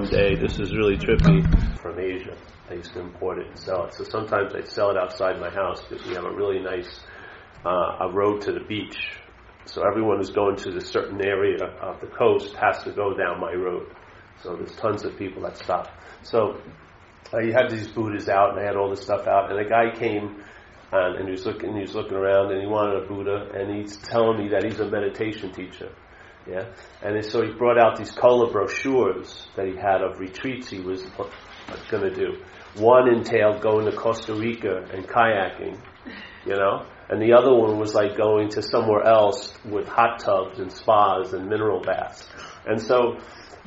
one day. This is really trippy. From Asia. I used to import it and sell it. So sometimes I'd sell it outside my house because we have a really nice uh, a road to the beach. So everyone who's going to a certain area of the coast has to go down my road. So there's tons of people that stop. So uh, you had these Buddhas out, and I had all this stuff out, and a guy came and, and he was looking, he was looking around, and he wanted a Buddha, and he's telling me that he's a meditation teacher. Yeah, and so he brought out these color brochures that he had of retreats he was uh, going to do. One entailed going to Costa Rica and kayaking, you know, and the other one was like going to somewhere else with hot tubs and spas and mineral baths. And so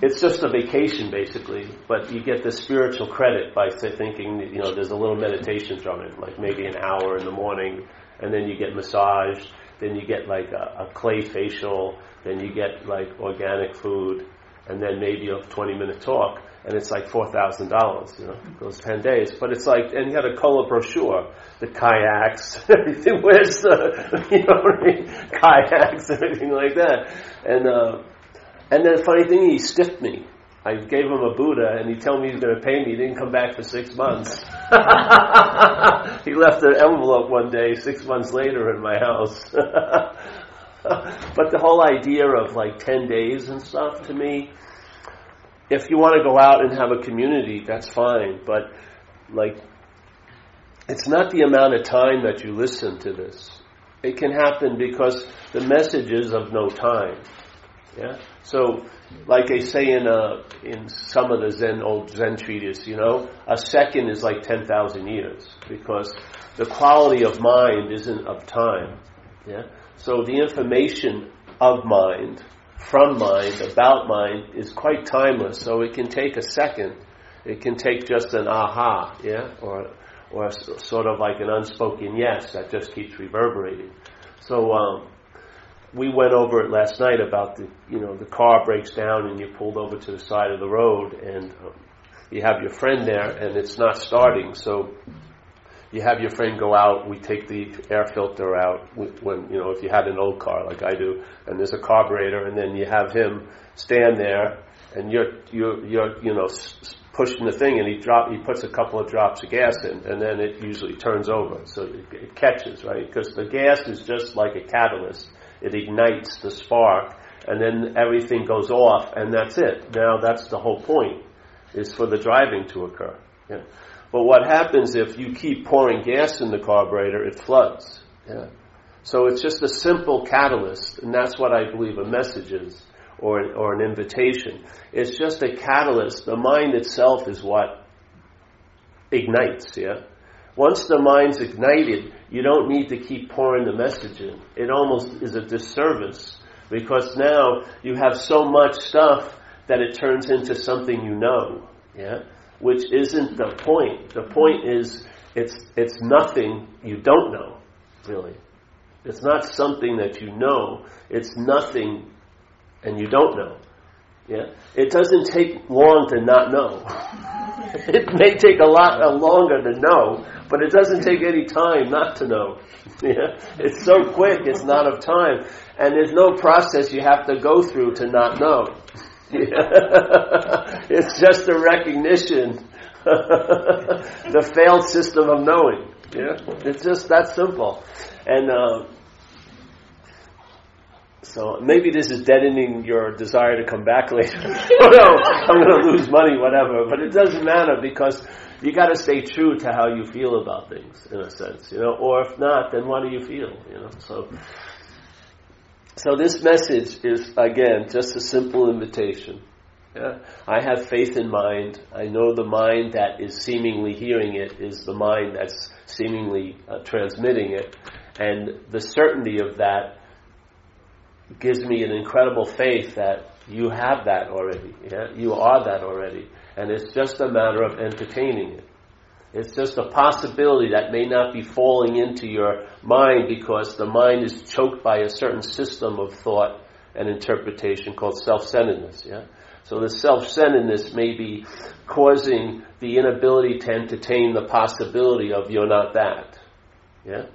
it's just a vacation basically, but you get the spiritual credit by say, thinking, you know, there's a little meditation from it, like maybe an hour in the morning, and then you get massaged, then you get like a, a clay facial, then you get like organic food, and then maybe a 20 minute talk, and it's like four thousand dollars, you know, goes ten days. But it's like, and you had a color brochure, the kayaks, everything. Where's the, you know, I mean? kayaks, everything like that, and uh, and then the funny thing, he stiffed me. I gave him a Buddha, and he told me he was going to pay me. He didn't come back for six months. he left an envelope one day, six months later, in my house. but the whole idea of like ten days and stuff to me, if you want to go out and have a community, that's fine. But like, it's not the amount of time that you listen to this. It can happen because the message is of no time. Yeah. So, like they say in uh, in some of the Zen old Zen treatises, you know, a second is like ten thousand years because the quality of mind isn't of time. Yeah. So the information of mind, from mind, about mind is quite timeless. So it can take a second. It can take just an aha, yeah, or or sort of like an unspoken yes that just keeps reverberating. So. Um, we went over it last night about the you know the car breaks down and you're pulled over to the side of the road and um, you have your friend there and it's not starting so you have your friend go out we take the air filter out when you know if you had an old car like I do and there's a carburetor and then you have him stand there and you're you're you're you know pushing the thing and he drop he puts a couple of drops of gas in and then it usually turns over so it, it catches right because the gas is just like a catalyst it ignites the spark, and then everything goes off, and that's it. Now that's the whole point, is for the driving to occur. Yeah. But what happens if you keep pouring gas in the carburetor, it floods. Yeah. So it's just a simple catalyst, and that's what I believe a message is, or an, or an invitation. It's just a catalyst. The mind itself is what ignites, yeah? Once the mind's ignited, you don't need to keep pouring the message in. It almost is a disservice because now you have so much stuff that it turns into something you know, yeah? Which isn't the point. The point is it's, it's nothing you don't know, really. It's not something that you know. It's nothing and you don't know. Yeah? It doesn't take long to not know. it may take a lot uh, longer to know, but it doesn't take any time not to know. Yeah? It's so quick, it's not of time. And there's no process you have to go through to not know. Yeah? it's just a recognition. the failed system of knowing. Yeah? It's just that simple. And uh, so maybe this is deadening your desire to come back later. oh no, I'm going to lose money, whatever. But it doesn't matter because you got to stay true to how you feel about things, in a sense, you know. Or if not, then what do you feel, you know? So, so this message is again just a simple invitation. Yeah? I have faith in mind. I know the mind that is seemingly hearing it is the mind that's seemingly uh, transmitting it, and the certainty of that gives me an incredible faith that you have that already. Yeah? You are that already. And it's just a matter of entertaining it. It's just a possibility that may not be falling into your mind because the mind is choked by a certain system of thought and interpretation called self-centeredness. Yeah? So the self-centeredness may be causing the inability to entertain the possibility of you're not that. Yeah?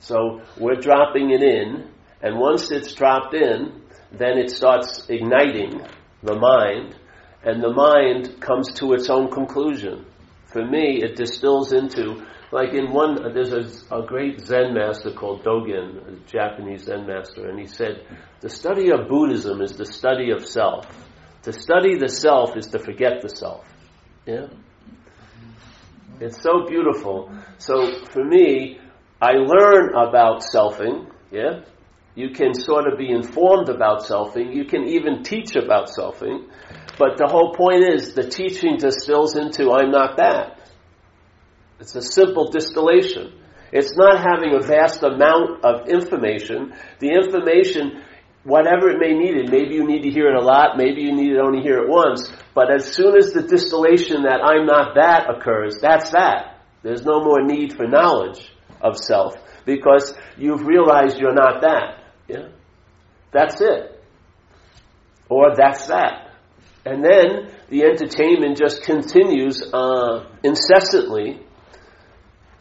So we're dropping it in, and once it's dropped in, then it starts igniting the mind, and the mind comes to its own conclusion. For me, it distills into, like in one, there's a, a great Zen master called Dogen, a Japanese Zen master, and he said, the study of Buddhism is the study of self. To study the self is to forget the self. Yeah? It's so beautiful. So for me, I learn about selfing, yeah? You can sort of be informed about selfing. You can even teach about selfing. But the whole point is the teaching distills into I'm not that. It's a simple distillation. It's not having a vast amount of information. The information, whatever it may need it, maybe you need to hear it a lot, maybe you need to only hear it once, but as soon as the distillation that I'm not that occurs, that's that. There's no more need for knowledge of self because you've realized you're not that. Yeah? That's it. Or that's that. And then the entertainment just continues uh, incessantly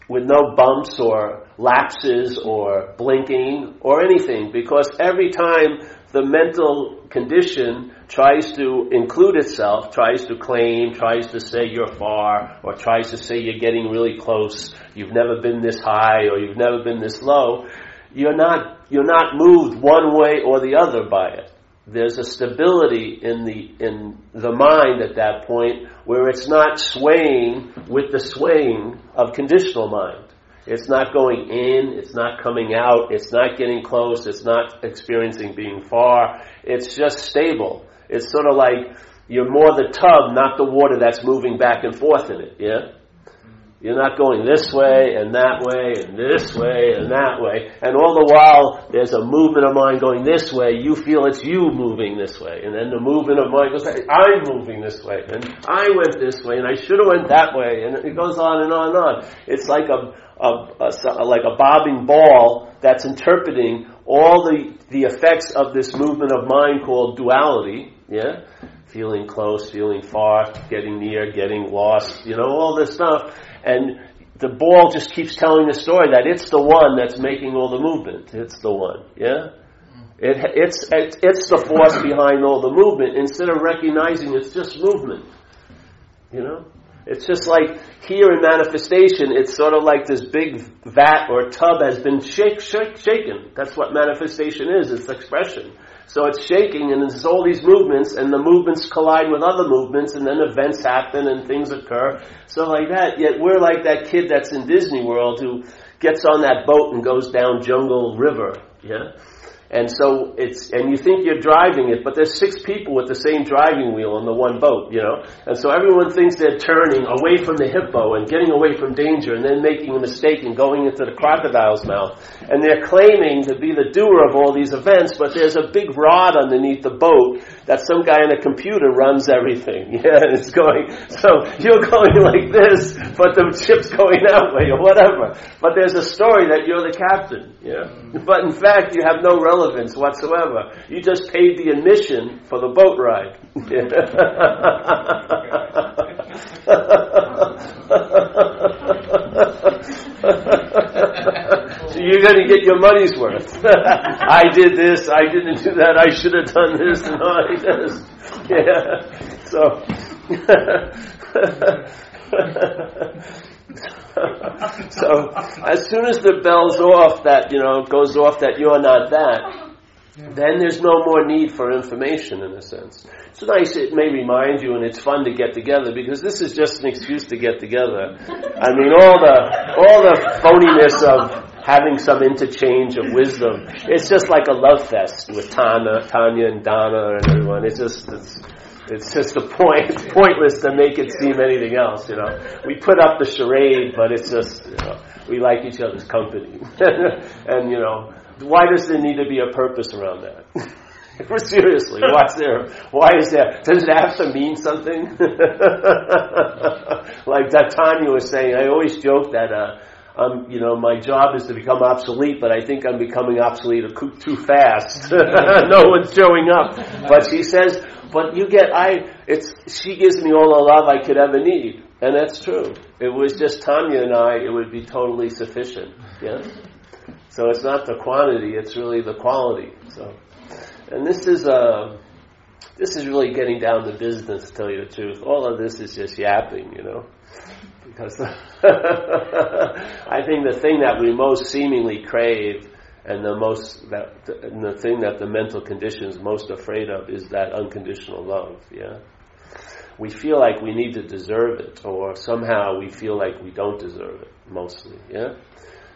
with no bumps or lapses or blinking or anything because every time the mental condition tries to include itself, tries to claim, tries to say you're far, or tries to say you're getting really close, you've never been this high, or you've never been this low, you're not, you're not moved one way or the other by it. There's a stability in the, in the mind at that point where it's not swaying with the swaying of conditional mind. It's not going in, it's not coming out, it's not getting close, it's not experiencing being far. It's just stable. It's sort of like you're more the tub, not the water that's moving back and forth in it, yeah? You're not going this way and that way and this way and that way. And all the while, there's a movement of mind going this way. You feel it's you moving this way. And then the movement of mind goes, hey, I'm moving this way. And I went this way and I should have went that way. And it goes on and on and on. It's like a, a, a, like a bobbing ball that's interpreting all the, the effects of this movement of mind called duality. Yeah? Feeling close, feeling far, getting near, getting lost, you know, all this stuff and the ball just keeps telling the story that it's the one that's making all the movement. It's the one, yeah? It, it's, it's, it's the force behind all the movement instead of recognizing it's just movement. You know? It's just like here in manifestation, it's sort of like this big vat or tub has been shake, shake, shaken. That's what manifestation is, it's expression. So it's shaking and there's all these movements and the movements collide with other movements and then events happen and things occur. So like that, yet we're like that kid that's in Disney World who gets on that boat and goes down Jungle River, yeah? And so it's, and you think you're driving it, but there's six people with the same driving wheel on the one boat, you know? And so everyone thinks they're turning away from the hippo and getting away from danger and then making a mistake and going into the crocodile's mouth. And they're claiming to be the doer of all these events, but there's a big rod underneath the boat that some guy in a computer runs everything. Yeah, and it's going, so you're going like this, but the ship's going that way or whatever. But there's a story that you're the captain, yeah? But in fact, you have no relevance whatsoever. You just paid the admission for the boat ride. so you're going to get your money's worth. I did this, I didn't do that, I should have done this, and I this. Yeah. So. so as soon as the bell's off that, you know, goes off that you're not that, then there's no more need for information in a sense. It's nice, it may remind you and it's fun to get together because this is just an excuse to get together. I mean, all the, all the phoniness of having some interchange of wisdom, it's just like a love fest with Tana, Tanya and Donna and everyone. It's just, it's, it's just a point. It's pointless to make it seem anything else, you know. We put up the charade, but it's just, you know, we like each other's company. and, you know, why does there need to be a purpose around that? Seriously, why's there? Why is that? Does it have to mean something? like that Tanya was saying, I always joke that, uh, um, you know, my job is to become obsolete, but I think I'm becoming obsolete too fast. no one's showing up. But she says, but you get, I, it's, she gives me all the love I could ever need. And that's true. It was just Tanya and I, it would be totally sufficient. Yeah? So it's not the quantity, it's really the quality. So, and this is a, this is really getting down to business, to tell you the truth. All of this is just yapping, you know. Because I think the thing that we most seemingly crave and the most that and the thing that the mental condition is most afraid of is that unconditional love, yeah. We feel like we need to deserve it, or somehow we feel like we don't deserve it, mostly, yeah?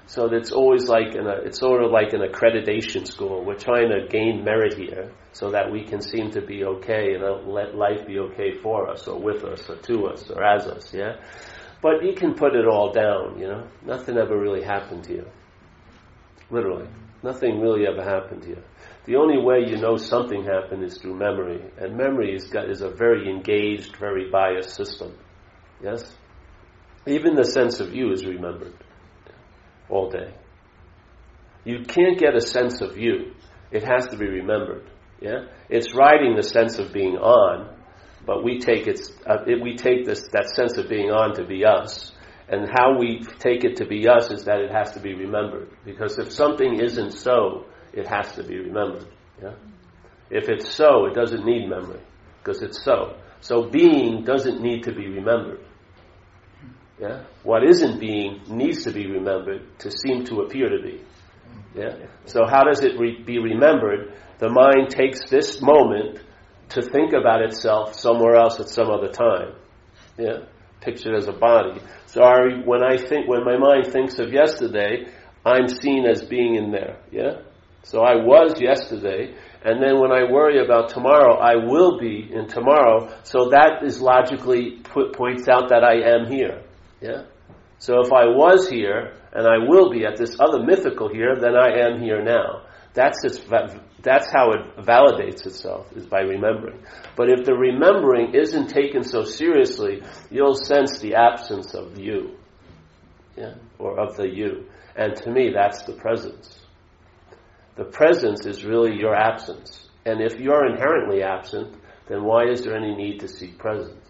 So it's always like in a, it's sort of like an accreditation school. We're trying to gain merit here so that we can seem to be okay and let life be okay for us or with us or to us or as us, yeah? But you can put it all down, you know? Nothing ever really happened to you. Literally. Nothing really ever happened to you. The only way you know something happened is through memory. And memory is, got, is a very engaged, very biased system. Yes? Even the sense of you is remembered all day. You can't get a sense of you. It has to be remembered. Yeah, it's riding the sense of being on, but we take its uh, it, we take this that sense of being on to be us, and how we take it to be us is that it has to be remembered. Because if something isn't so, it has to be remembered. Yeah, if it's so, it doesn't need memory because it's so. So being doesn't need to be remembered. Yeah? What isn't being needs to be remembered to seem to appear to be. Yeah? So how does it re- be remembered? The mind takes this moment to think about itself somewhere else at some other time. Yeah? Pictured as a body. So I, when I think, when my mind thinks of yesterday, I'm seen as being in there. Yeah? So I was yesterday, and then when I worry about tomorrow, I will be in tomorrow. So that is logically put, points out that I am here. Yeah? So if I was here, and I will be at this other mythical here, then I am here now. That's its, that's how it validates itself, is by remembering. But if the remembering isn't taken so seriously, you'll sense the absence of you. Yeah? Or of the you. And to me, that's the presence. The presence is really your absence. And if you're inherently absent, then why is there any need to seek presence?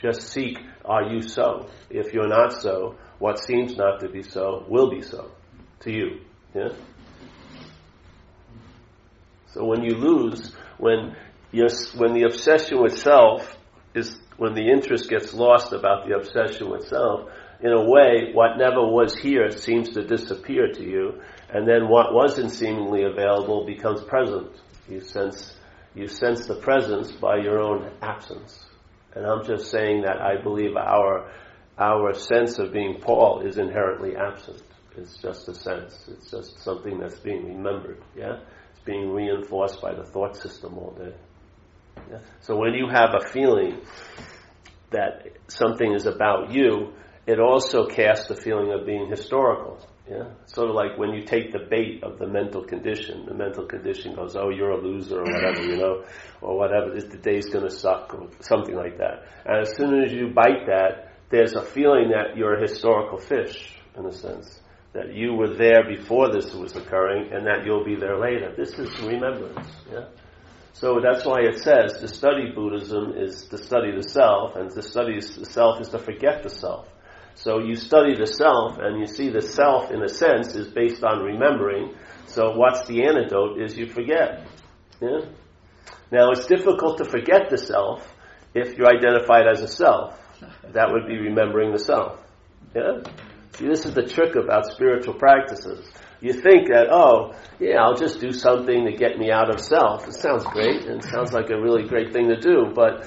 Just seek, are you so? If you're not so, what seems not to be so will be so to you. Yeah? So when you lose, when when the obsession with self is when the interest gets lost about the obsession with self, in a way, what never was here seems to disappear to you, and then what wasn't seemingly available becomes present. You sense you sense the presence by your own absence. And I'm just saying that I believe our, our sense of being Paul is inherently absent. It's just a sense. It's just something that's being remembered. Yeah? Being reinforced by the thought system all day. Yeah? So when you have a feeling that something is about you, it also casts the feeling of being historical. Yeah, sort of like when you take the bait of the mental condition. The mental condition goes, "Oh, you're a loser," or whatever, you know, or whatever. The day's going to suck, or something like that. And as soon as you bite that, there's a feeling that you're a historical fish, in a sense, that you were there before this was occurring, and that you'll be there later. This is remembrance. Yeah. So that's why it says to study Buddhism is to study the self, and to study the self is to forget the self. So you study the self, and you see the self, in a sense, is based on remembering. So what's the antidote is you forget. Yeah? Now it's difficult to forget the self if you're identified as a self. That would be remembering the self. Yeah? See, this is the trick about spiritual practices. You think that, oh, yeah, I'll just do something to get me out of self. It sounds great, and it sounds like a really great thing to do, but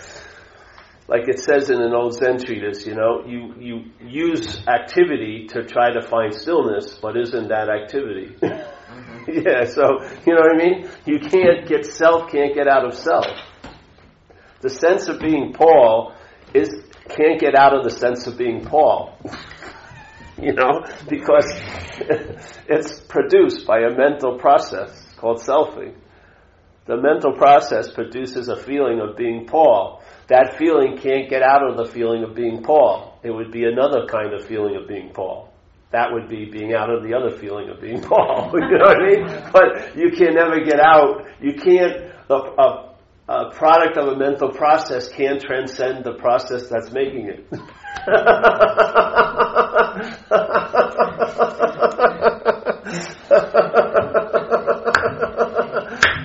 like it says in an old Zen treatise, you know, you, you use activity to try to find stillness, but isn't that activity? Mm-hmm. yeah, so, you know what I mean? You can't get self, can't get out of self. The sense of being Paul is, can't get out of the sense of being Paul. you know, because it's produced by a mental process called selfing. The mental process produces a feeling of being Paul that feeling can't get out of the feeling of being Paul. It would be another kind of feeling of being Paul. That would be being out of the other feeling of being Paul. you know what I mean? But you can never get out. You can't. A, a, a product of a mental process can't transcend the process that's making it.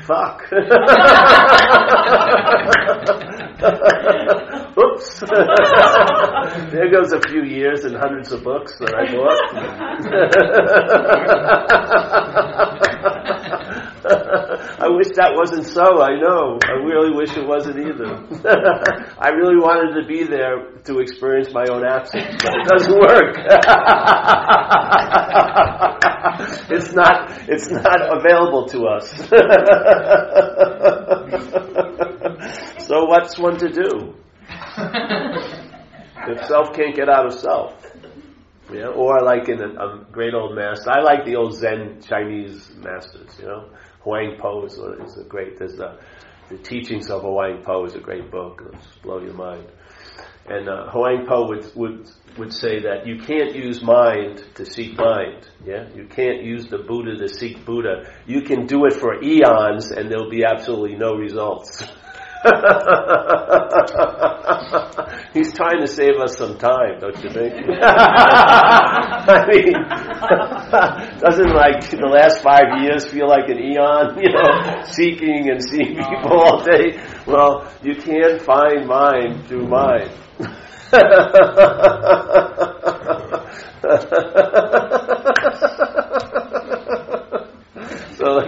Fuck. Oops. there goes a few years and hundreds of books that I bought. I wish that wasn't so, I know. I really wish it wasn't either. I really wanted to be there to experience my own absence, but it doesn't work. it's not it's not available to us. so what's one to do? if self can't get out of self. Yeah, or like in a, a, great old master. I like the old Zen Chinese masters. You know, Huang Po is, is a great. There's a, the teachings of Huang Po is a great book. It'll blow your mind. And uh, Po would, would would say that you can't use mind to seek mind. Yeah, you can't use the Buddha to seek Buddha. You can do it for eons, and there'll be absolutely no results. He's trying to save us some time, don't you think? I mean, doesn't like the last five years feel like an eon, you know, seeking and seeing people all day? Well, you can't find mine through mind.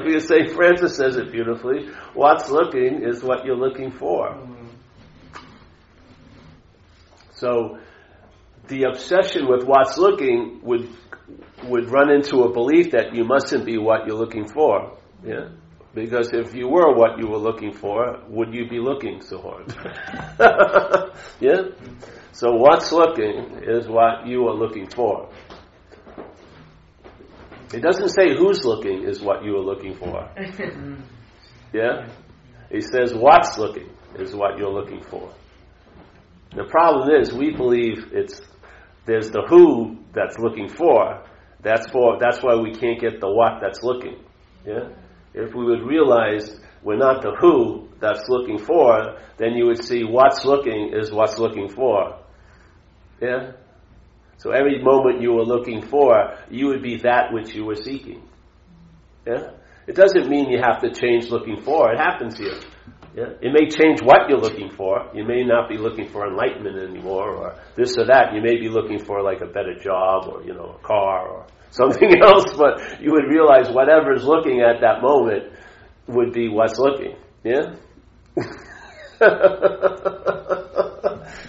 We say, Francis says it beautifully. What's looking is what you're looking for. So the obsession with what's looking would would run into a belief that you mustn't be what you're looking for. Yeah? Because if you were what you were looking for, would you be looking so hard? yeah? So what's looking is what you are looking for. It doesn't say who's looking is what you are looking for. Yeah? He says what's looking is what you're looking for. The problem is we believe it's there's the who that's looking for. That's for that's why we can't get the what that's looking. Yeah? If we would realize we're not the who that's looking for, then you would see what's looking is what's looking for. Yeah? So every moment you were looking for, you would be that which you were seeking. Yeah? It doesn't mean you have to change looking for. It happens here. Yeah? It may change what you're looking for. You may not be looking for enlightenment anymore or this or that. You may be looking for like a better job or, you know, a car or something else, but you would realize whatever is looking at that moment would be what's looking. Yeah?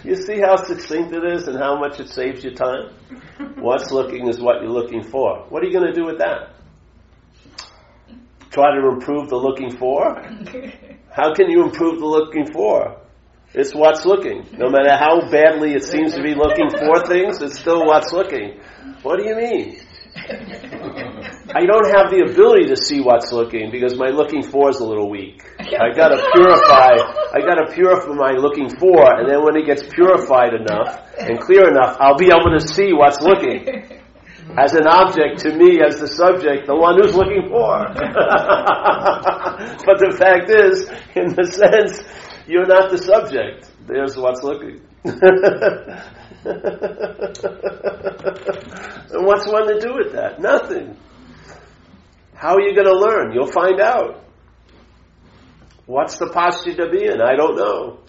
you see how succinct it is and how much it saves you time? What's looking is what you're looking for. What are you going to do with that? Try to improve the looking for? How can you improve the looking for? It's what's looking. No matter how badly it seems to be looking for things, it's still what's looking. What do you mean? I don't have the ability to see what's looking because my looking for is a little weak. I gotta purify, I gotta purify my looking for, and then when it gets purified enough and clear enough, I'll be able to see what's looking. As an object to me, as the subject, the one who's looking for. but the fact is, in the sense, you're not the subject. There's what's looking. and what's one to do with that? Nothing. How are you going to learn? You'll find out. What's the posture to be in? I don't know.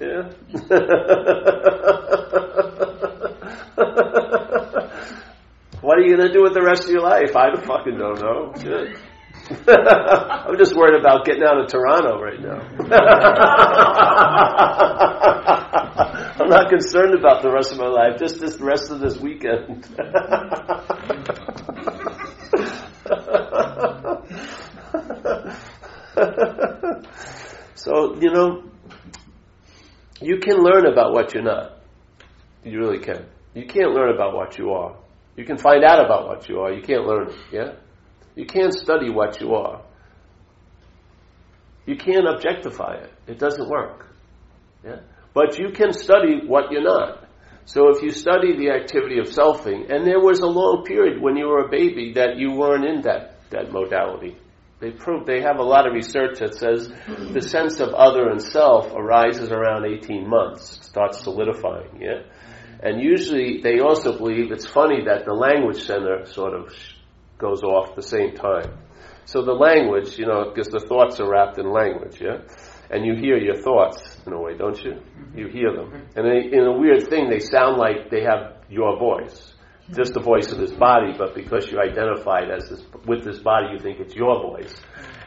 Yeah. what are you going to do with the rest of your life? I fucking don't know. I'm just worried about getting out of Toronto right now. I'm not concerned about the rest of my life, just this rest of this weekend. so, you know, you can learn about what you're not. You really can. You can't learn about what you are. You can find out about what you are. You can't learn it, yeah? You can't study what you are. You can't objectify it. It doesn't work. Yeah? But you can study what you're not. So if you study the activity of selfing, and there was a long period when you were a baby that you weren't in that, that modality. They prove they have a lot of research that says the sense of other and self arises around 18 months, starts solidifying, yeah? And usually they also believe it's funny that the language center sort of goes off the same time. So the language, you know, because the thoughts are wrapped in language, yeah? And you hear your thoughts in a way, don't you? You hear them. And they, in a weird thing, they sound like they have your voice. Just the voice of this body, but because you identify it as this, with this body, you think it's your voice.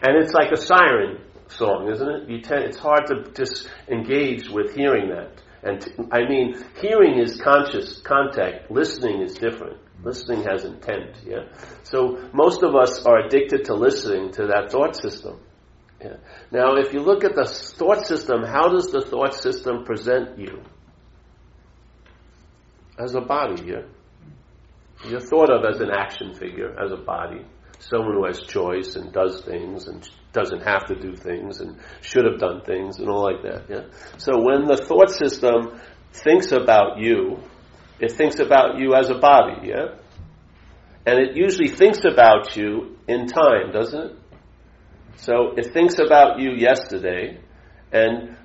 And it's like a siren song, isn't it? You tend, it's hard to just engage with hearing that. And t- I mean, hearing is conscious contact. Listening is different. Listening has intent. Yeah. So most of us are addicted to listening to that thought system. Yeah. Now, if you look at the thought system, how does the thought system present you? As a body, yeah. You're thought of as an action figure, as a body, someone who has choice and does things and doesn't have to do things and should have done things and all like that. Yeah. So when the thought system thinks about you, it thinks about you as a body. Yeah. And it usually thinks about you in time, doesn't it? So it thinks about you yesterday, and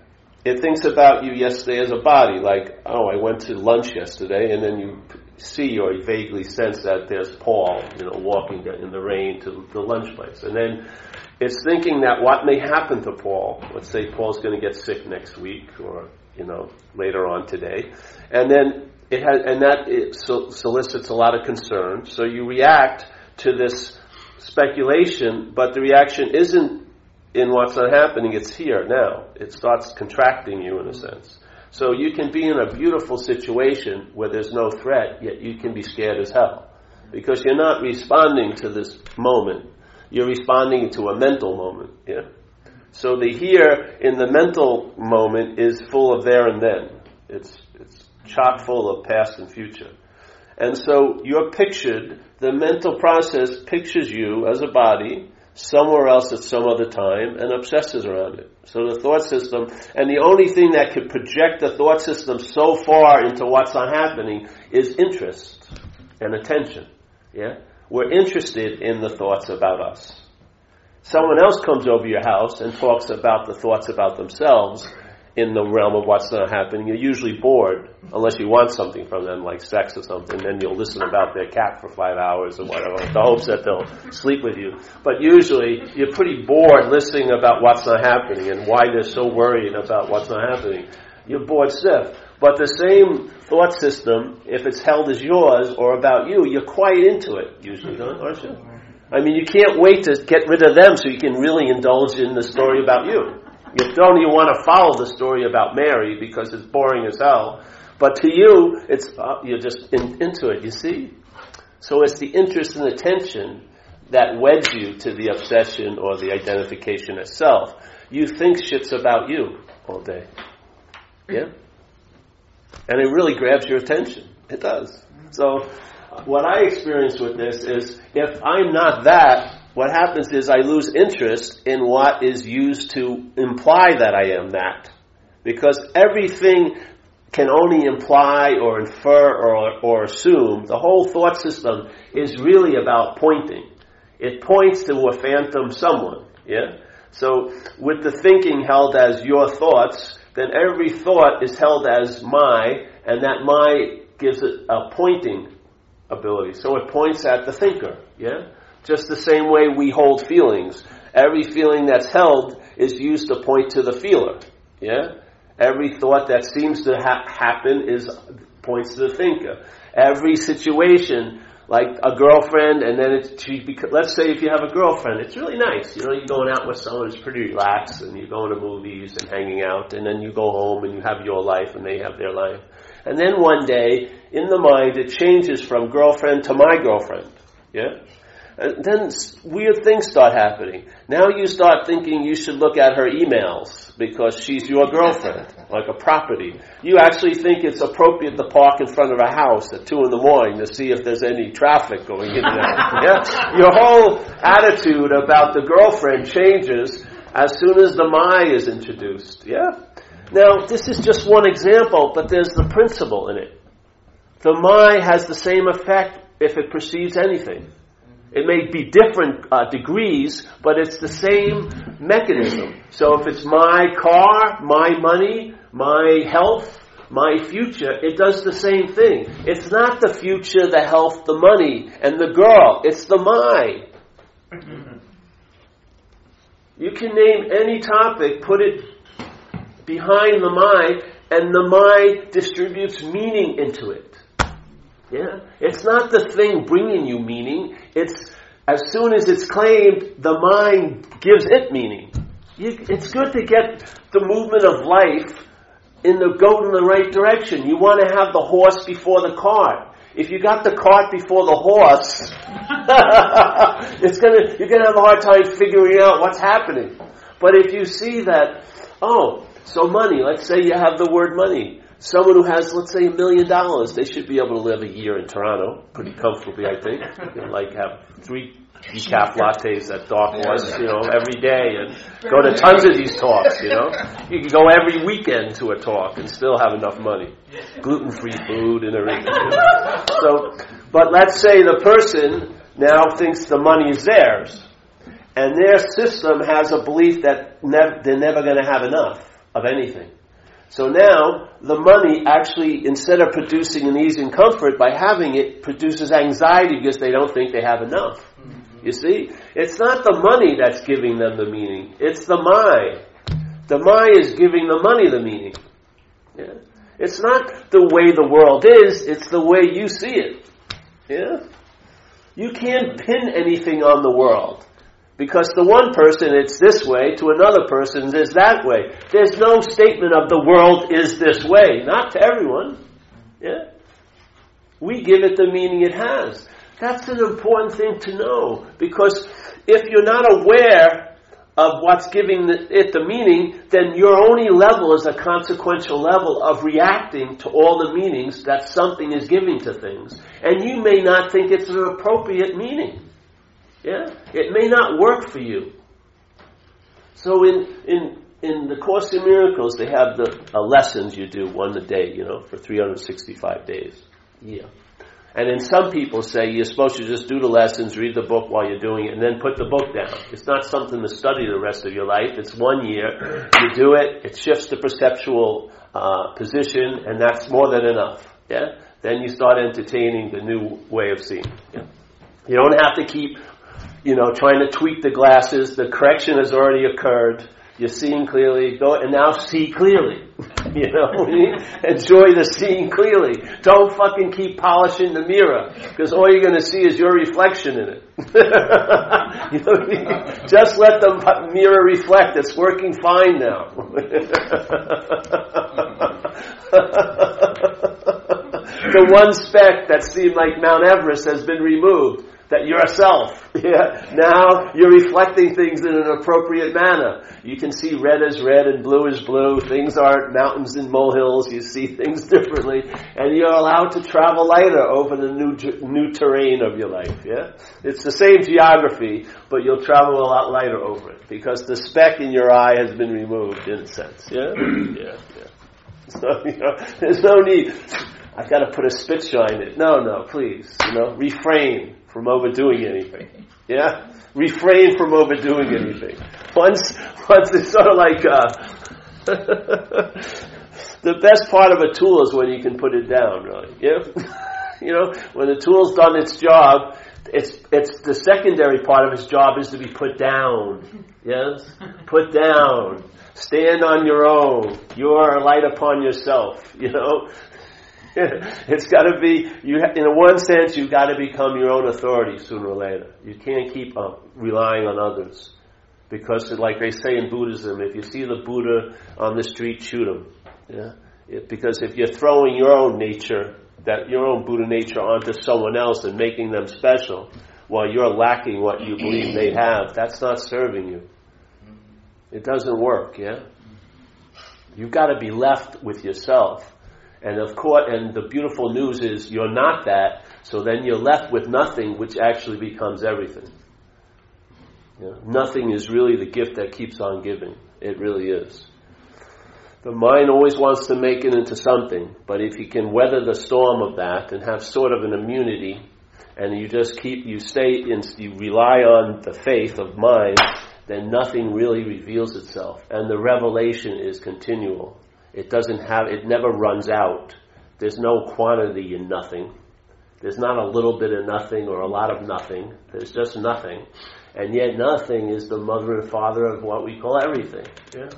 it thinks about you yesterday as a body, like, oh, I went to lunch yesterday, and then you see or vaguely sense that there's Paul, you know, walking in the rain to the lunch place. And then it's thinking that what may happen to Paul, let's say Paul's going to get sick next week or, you know, later on today. And then it has, and that it solicits a lot of concern. So you react to this speculation, but the reaction isn't in what's not happening, it's here now. It starts contracting you in a sense. So you can be in a beautiful situation where there's no threat, yet you can be scared as hell. Because you're not responding to this moment. You're responding to a mental moment, yeah? So the here in the mental moment is full of there and then. It's, it's chock full of past and future. And so you're pictured, the mental process pictures you as a body somewhere else at some other time and obsesses around it. So the thought system, and the only thing that could project the thought system so far into what's not happening is interest and attention. Yeah? We're interested in the thoughts about us. Someone else comes over your house and talks about the thoughts about themselves, in the realm of what's not happening. You're usually bored, unless you want something from them, like sex or something. Then you'll listen about their cat for five hours or whatever, the hopes that they'll sleep with you. But usually, you're pretty bored listening about what's not happening and why they're so worried about what's not happening. You're bored stiff. But the same thought system, if it's held as yours or about you, you're quite into it, usually, aren't you? I mean, you can't wait to get rid of them so you can really indulge in the story about you. You don't even want to follow the story about Mary because it's boring as hell. But to you, it's uh, you're just in, into it. You see, so it's the interest and attention that weds you to the obsession or the identification itself. You think shit's about you all day, yeah, and it really grabs your attention. It does. So, what I experience with this is if I'm not that, what happens is I lose interest in what is used to imply that I am that. Because everything can only imply or infer or, or assume. The whole thought system is really about pointing. It points to a phantom someone. Yeah? So with the thinking held as your thoughts, then every thought is held as my, and that my gives it a pointing ability. So it points at the thinker. Yeah? Just the same way we hold feelings. Every feeling that's held is used to point to the feeler. Yeah? Every thought that seems to ha- happen is points to the thinker. Every situation, like a girlfriend, and then it's, she, let's say if you have a girlfriend, it's really nice. You know, you're going out with someone who's pretty relaxed, and you're going to movies and hanging out, and then you go home and you have your life, and they have their life. And then one day, in the mind, it changes from girlfriend to my girlfriend. Yeah? And then weird things start happening. Now you start thinking you should look at her emails because she's your girlfriend, like a property. You actually think it's appropriate to park in front of a house at two in the morning to see if there's any traffic going in there. Yeah? Your whole attitude about the girlfriend changes as soon as the my is introduced. Yeah? Now, this is just one example, but there's the principle in it. The my has the same effect if it precedes anything. It may be different uh, degrees, but it's the same mechanism. So if it's my car, my money, my health, my future, it does the same thing. It's not the future, the health, the money, and the girl. It's the my. You can name any topic, put it behind the my, and the my distributes meaning into it. Yeah? It's not the thing bringing you meaning. It's as soon as it's claimed, the mind gives it meaning. You, it's good to get the movement of life in the go in the right direction. You want to have the horse before the cart. If you got the cart before the horse, it's gonna you're gonna have a hard time figuring out what's happening. But if you see that, oh, so money. Let's say you have the word money. Someone who has, let's say, a million dollars, they should be able to live a year in Toronto pretty comfortably, I think. like have three decaf lattes at Dark Horse, you know, every day and go to tons of these talks, you know. You can go every weekend to a talk and still have enough money. Gluten free food and everything. You know? So, but let's say the person now thinks the money is theirs. And their system has a belief that nev- they're never going to have enough of anything. So now, the money actually, instead of producing an ease and comfort by having it, produces anxiety because they don't think they have enough. You see? It's not the money that's giving them the meaning. It's the my. The my is giving the money the meaning. Yeah? It's not the way the world is, it's the way you see it. Yeah? You can't pin anything on the world. Because to one person it's this way, to another person it's that way. There's no statement of the world is this way. Not to everyone. Yeah? We give it the meaning it has. That's an important thing to know. Because if you're not aware of what's giving it the meaning, then your only level is a consequential level of reacting to all the meanings that something is giving to things. And you may not think it's an appropriate meaning. Yeah? It may not work for you. So in, in, in the Course in Miracles, they have the uh, lessons you do one a day, you know, for 365 days. Yeah. And then some people say you're supposed to just do the lessons, read the book while you're doing it, and then put the book down. It's not something to study the rest of your life. It's one year. You do it, it shifts the perceptual uh, position, and that's more than enough. Yeah? Then you start entertaining the new way of seeing. Yeah? You don't have to keep you know, trying to tweak the glasses. The correction has already occurred. You're seeing clearly. Go and now see clearly. you know, enjoy the seeing clearly. Don't fucking keep polishing the mirror because all you're going to see is your reflection in it. you know, just let the mirror reflect. It's working fine now. the one speck that seemed like Mount Everest has been removed that you're a self. Yeah. Now you're reflecting things in an appropriate manner. You can see red as red and blue as blue. Things aren't mountains and molehills. You see things differently, and you're allowed to travel lighter over the new new terrain of your life. Yeah. It's the same geography, but you'll travel a lot lighter over it because the speck in your eye has been removed, in a sense. Yeah. yeah. Yeah. So you know, there's no need. I've got to put a spit shine in it. No, no, please. You know, refrain from overdoing anything. Yeah? Refrain from overdoing anything. Once, once it's sort of like, uh, the best part of a tool is when you can put it down, really. Yeah? you know, when the tool's done its job, it's, it's the secondary part of its job is to be put down. Yes? Put down. Stand on your own. You are a light upon yourself. You know? it's got to be you. In one sense, you've got to become your own authority sooner or later. You can't keep uh, relying on others because, like they say in Buddhism, if you see the Buddha on the street, shoot him. Yeah, it, because if you're throwing your own nature, that your own Buddha nature onto someone else and making them special, while you're lacking what you believe they have, that's not serving you. It doesn't work. Yeah, you've got to be left with yourself and of course, and the beautiful news is you're not that, so then you're left with nothing, which actually becomes everything. You know, nothing is really the gift that keeps on giving. It really is. The mind always wants to make it into something, but if you can weather the storm of that and have sort of an immunity, and you just keep, you stay in, you rely on the faith of mind, then nothing really reveals itself, and the revelation is continual. It doesn't have, it never runs out. There's no quantity in nothing. There's not a little bit of nothing or a lot of nothing. There's just nothing. And yet nothing is the mother and father of what we call everything. Yeah?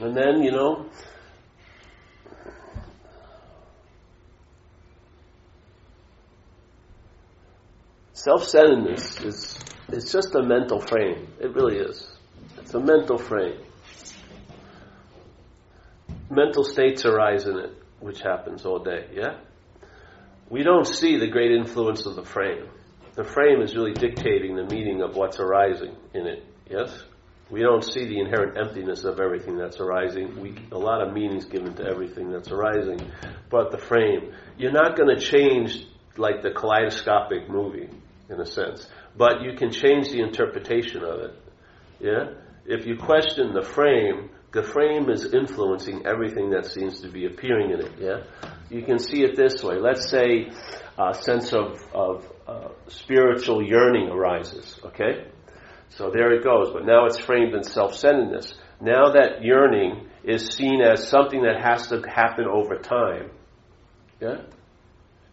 And then, you know, self-centeredness is it's just a mental frame. It really is. It's a mental frame. Mental states arise in it, which happens all day, yeah? We don't see the great influence of the frame. The frame is really dictating the meaning of what's arising in it, yes? We don't see the inherent emptiness of everything that's arising. We, a lot of meanings given to everything that's arising, but the frame. You're not going to change like the kaleidoscopic movie, in a sense, but you can change the interpretation of it. Yeah? If you question the frame, the frame is influencing everything that seems to be appearing in it. Yeah? You can see it this way. Let's say a sense of, of uh, spiritual yearning arises, okay? So there it goes, but now it's framed in self-centeredness. Now that yearning is seen as something that has to happen over time. Yeah?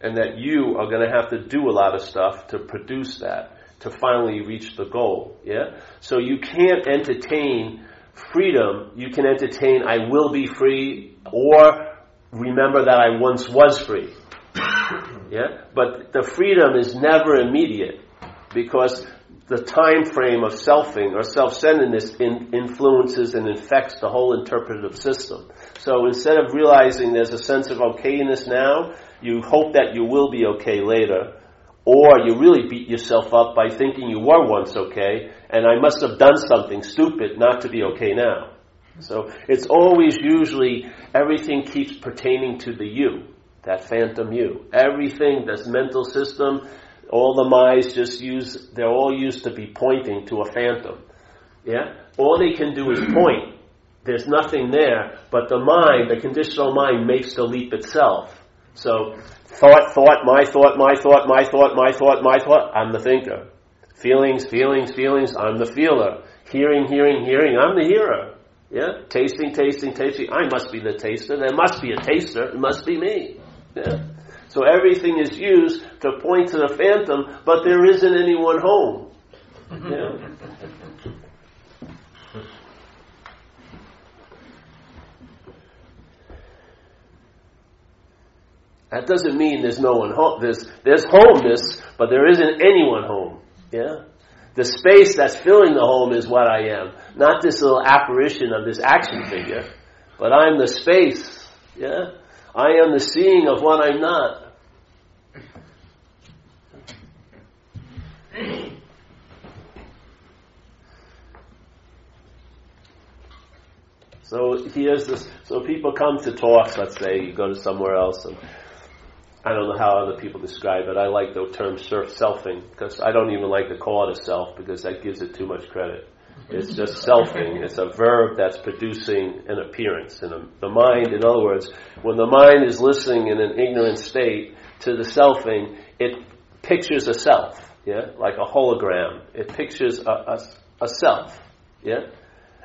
And that you are going to have to do a lot of stuff to produce that, to finally reach the goal. Yeah? So you can't entertain freedom. You can entertain, I will be free, or remember that I once was free. Yeah? But the freedom is never immediate because the time frame of selfing or self-centeredness in, influences and infects the whole interpretive system. So instead of realizing there's a sense of okayness now, you hope that you will be okay later, or you really beat yourself up by thinking you were once okay, and I must have done something stupid not to be okay now. So it's always usually everything keeps pertaining to the you, that phantom you. Everything, this mental system, all the minds just use, they're all used to be pointing to a phantom. Yeah? All they can do is point. There's nothing there, but the mind, the conditional mind, makes the leap itself. So, thought, thought, my thought, my thought, my thought, my thought, my thought, I'm the thinker. Feelings, feelings, feelings, I'm the feeler. Hearing, hearing, hearing, I'm the hearer. Yeah? Tasting, tasting, tasting, I must be the taster. There must be a taster. It must be me. Yeah? So everything is used to point to the phantom, but there isn't anyone home. Yeah. That doesn't mean there's no one home. There's, there's homeness, but there isn't anyone home. Yeah? The space that's filling the home is what I am. Not this little apparition of this action figure, but I'm the space. Yeah? I am the seeing of what I'm not. So here's this. So people come to talks. Let's say you go to somewhere else, and I don't know how other people describe it. I like the term surf selfing because I don't even like to call it a self because that gives it too much credit. It's just selfing. It's a verb that's producing an appearance. And the mind, in other words, when the mind is listening in an ignorant state to the selfing, it pictures a self, yeah, like a hologram. It pictures a, a, a self, yeah.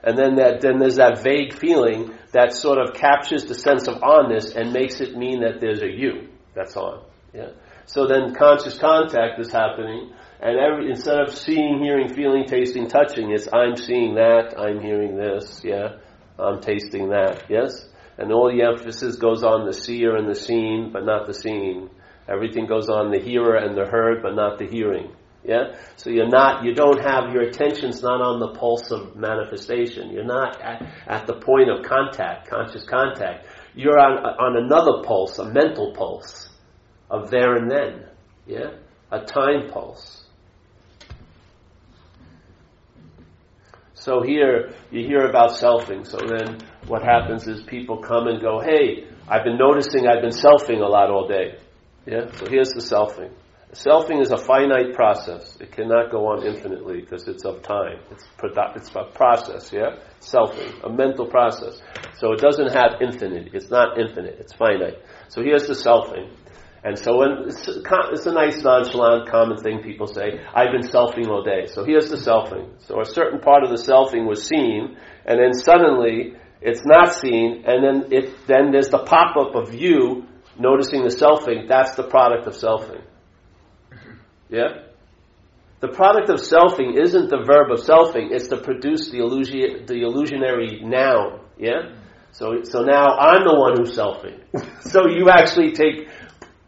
And then that, then there's that vague feeling that sort of captures the sense of onness and makes it mean that there's a you that's on. Yeah. So then conscious contact is happening, and every, instead of seeing, hearing, feeling, tasting, touching, it's I'm seeing that, I'm hearing this, yeah, I'm tasting that, yes? And all the emphasis goes on the seer and the seen, but not the seeing. Everything goes on the hearer and the heard, but not the hearing. Yeah? So you're not, you don't have, your attention's not on the pulse of manifestation. You're not at, at the point of contact, conscious contact. You're on, on another pulse, a mental pulse of there and then. Yeah? A time pulse. So here, you hear about selfing. So then what happens is people come and go, hey, I've been noticing I've been selfing a lot all day. Yeah? So here's the selfing. Selfing is a finite process. It cannot go on infinitely because it's of time. It's, produ- it's a process, yeah? Selfing, a mental process. So it doesn't have infinite. It's not infinite. It's finite. So here's the selfing. And so when, it's, it's a nice nonchalant common thing people say, I've been selfing all day. So here's the selfing. So a certain part of the selfing was seen, and then suddenly It's not seen, and then it then there's the pop up of you noticing the selfing. That's the product of selfing. Yeah. The product of selfing isn't the verb of selfing; it's to produce the illusion, the illusionary noun. Yeah. So, so now I'm the one who's selfing. so you actually take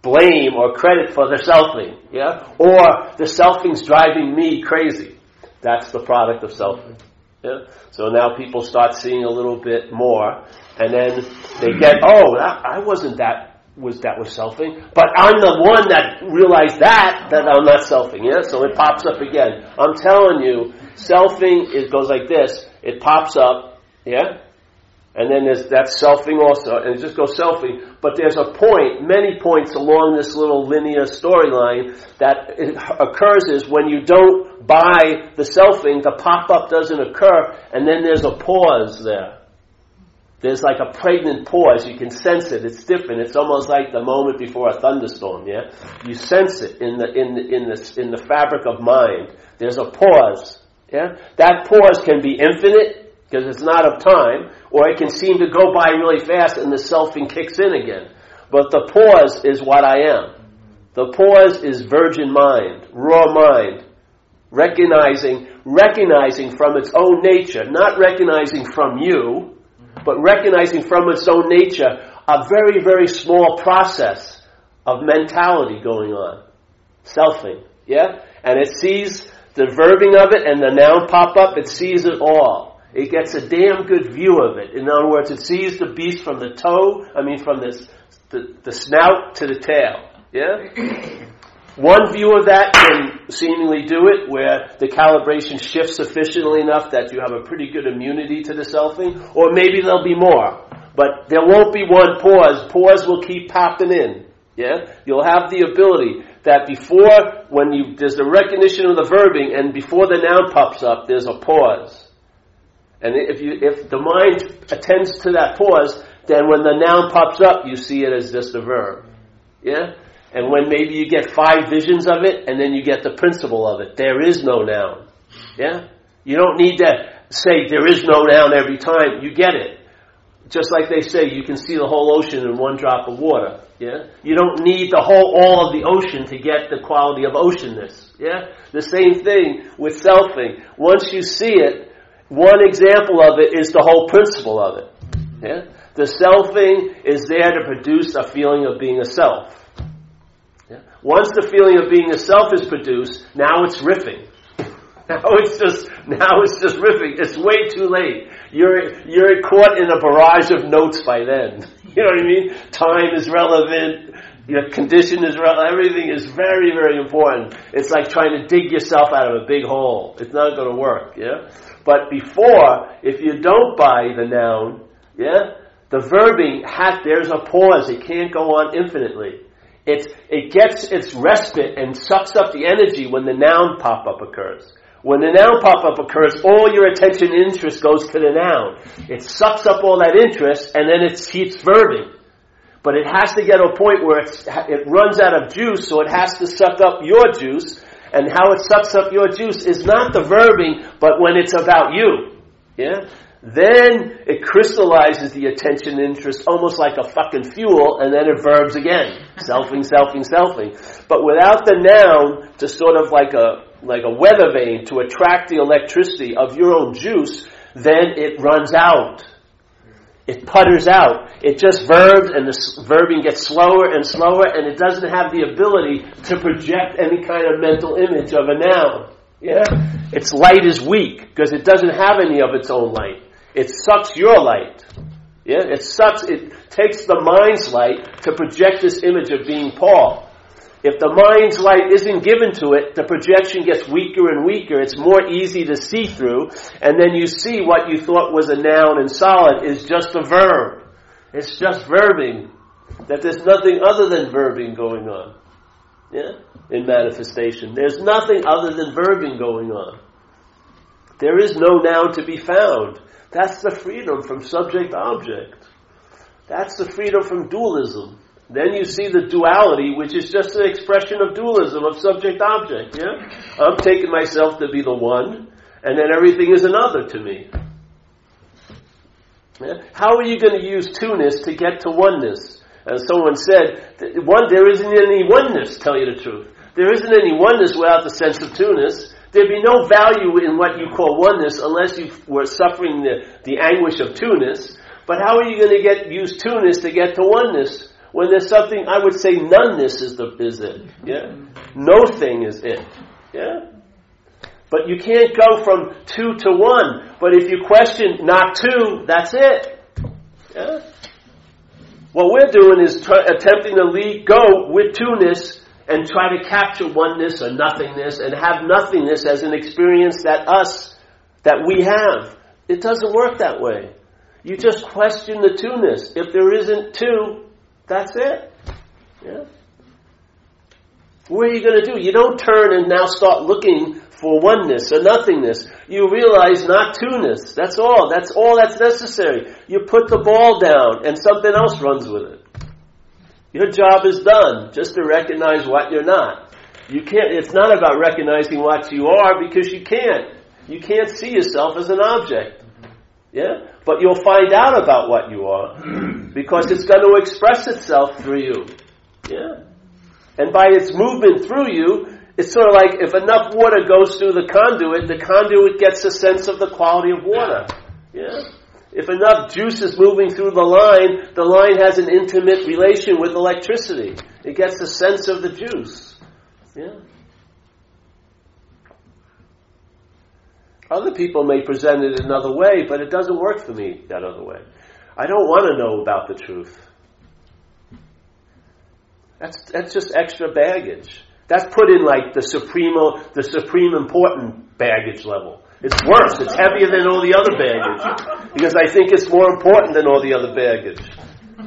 blame or credit for the selfing. Yeah. Or the selfing's driving me crazy. That's the product of selfing. Yeah? So now people start seeing a little bit more, and then they get, oh, I wasn't that was that was selfing, but I'm the one that realized that that I'm not selfing. Yeah, so it pops up again. I'm telling you, selfing it goes like this. It pops up. Yeah, and then there's that selfing also, and it just goes selfing. But there's a point, many points along this little linear storyline that occurs is when you don't buy the selfing, the pop-up doesn't occur, and then there's a pause there. There's like a pregnant pause. You can sense it. It's different. It's almost like the moment before a thunderstorm. Yeah, you sense it in the in the, in the in the fabric of mind. There's a pause. Yeah, that pause can be infinite because it's not of time, or it can seem to go by really fast and the selfing kicks in again. But the pause is what I am. The pause is virgin mind, raw mind, recognizing, recognizing from its own nature, not recognizing from you, but recognizing from its own nature a very, very small process of mentality going on. Selfing. Yeah? And it sees the verbing of it and the noun pop up, it sees it all. It gets a damn good view of it. In other words, it sees the beast from the toe, I mean from the, the, the snout to the tail. Yeah? One view of that can seemingly do it where the calibration shifts sufficiently enough that you have a pretty good immunity to the selfing, or maybe there'll be more. But there won't be one pause. Pause will keep popping in. Yeah? You'll have the ability that before, when you, there's the recognition of the verbing, and before the noun pops up, there's a pause. And if you, if the mind attends to that pause, then when the noun pops up, you see it as just a verb. Yeah? And when maybe you get five visions of it, and then you get the principle of it. There is no noun. Yeah? You don't need to say there is no noun every time. You get it. Just like they say, you can see the whole ocean in one drop of water. Yeah? You don't need the whole, all of the ocean to get the quality of oceanness. Yeah? The same thing with selfing. Once you see it, one example of it is the whole principle of it. Yeah? The selfing is there to produce a feeling of being a self. Once the feeling of being a self is produced, now it's riffing. Now it's just now it's just riffing. It's way too late. You're you're caught in a barrage of notes by then. You know what I mean? Time is relevant. Your condition is relevant. Everything is very very important. It's like trying to dig yourself out of a big hole. It's not going to work. Yeah. But before, if you don't buy the noun, yeah, the verbing has, there's a pause. It can't go on infinitely. It gets its respite and sucks up the energy when the noun pop up occurs. When the noun pop up occurs, all your attention and interest goes to the noun. It sucks up all that interest and then it keeps verbing. But it has to get to a point where it runs out of juice, so it has to suck up your juice, and how it sucks up your juice is not the verbing, but when it's about you. Yeah? Then it crystallizes the attention interest almost like a fucking fuel, and then it verbs again. selfing, selfing, selfing. But without the noun to sort of like a, like a weather vane to attract the electricity of your own juice, then it runs out. It putters out. It just verbs and the verbing gets slower and slower and it doesn't have the ability to project any kind of mental image of a noun. Yeah? Its light is weak because it doesn't have any of its own light. It sucks your light. Yeah? It sucks, it takes the mind's light to project this image of being Paul. If the mind's light isn't given to it, the projection gets weaker and weaker. It's more easy to see through. And then you see what you thought was a noun and solid is just a verb. It's just verbing. That there's nothing other than verbing going on. Yeah? In manifestation. There's nothing other than verbing going on. There is no noun to be found. That's the freedom from subject object. That's the freedom from dualism. Then you see the duality, which is just an expression of dualism, of subject object, yeah? I'm taking myself to be the one, and then everything is another to me. Yeah? How are you going to use two-ness to get to oneness? As someone said, one, there isn't any oneness, tell you the truth. There isn't any oneness without the sense of two-ness. There'd be no value in what you call oneness unless you were suffering the, the anguish of two-ness. But how are you going to get use two-ness to get to oneness when there's something I would say noneness is the is it? Yeah, no thing is it. Yeah, but you can't go from two to one. But if you question not two, that's it. Yeah. What we're doing is attempting to lead go with two-ness and try to capture oneness or nothingness and have nothingness as an experience that us, that we have. It doesn't work that way. You just question the two-ness. If there isn't two, that's it. Yeah. What are you going to do? You don't turn and now start looking for oneness or nothingness. You realize not two-ness. That's all. That's all that's necessary. You put the ball down and something else runs with it. Your job is done, just to recognize what you're not. You can't, it's not about recognizing what you are because you can't. You can't see yourself as an object. Yeah? But you'll find out about what you are because it's going to express itself through you. Yeah? And by its movement through you, it's sort of like if enough water goes through the conduit, the conduit gets a sense of the quality of water. Yeah? If enough juice is moving through the line, the line has an intimate relation with electricity. It gets the sense of the juice. Yeah. Other people may present it another way, but it doesn't work for me that other way. I don't want to know about the truth. That's, that's just extra baggage. That's put in like the supremo, the supreme important baggage level. It's worse. It's heavier than all the other baggage. Because I think it's more important than all the other baggage.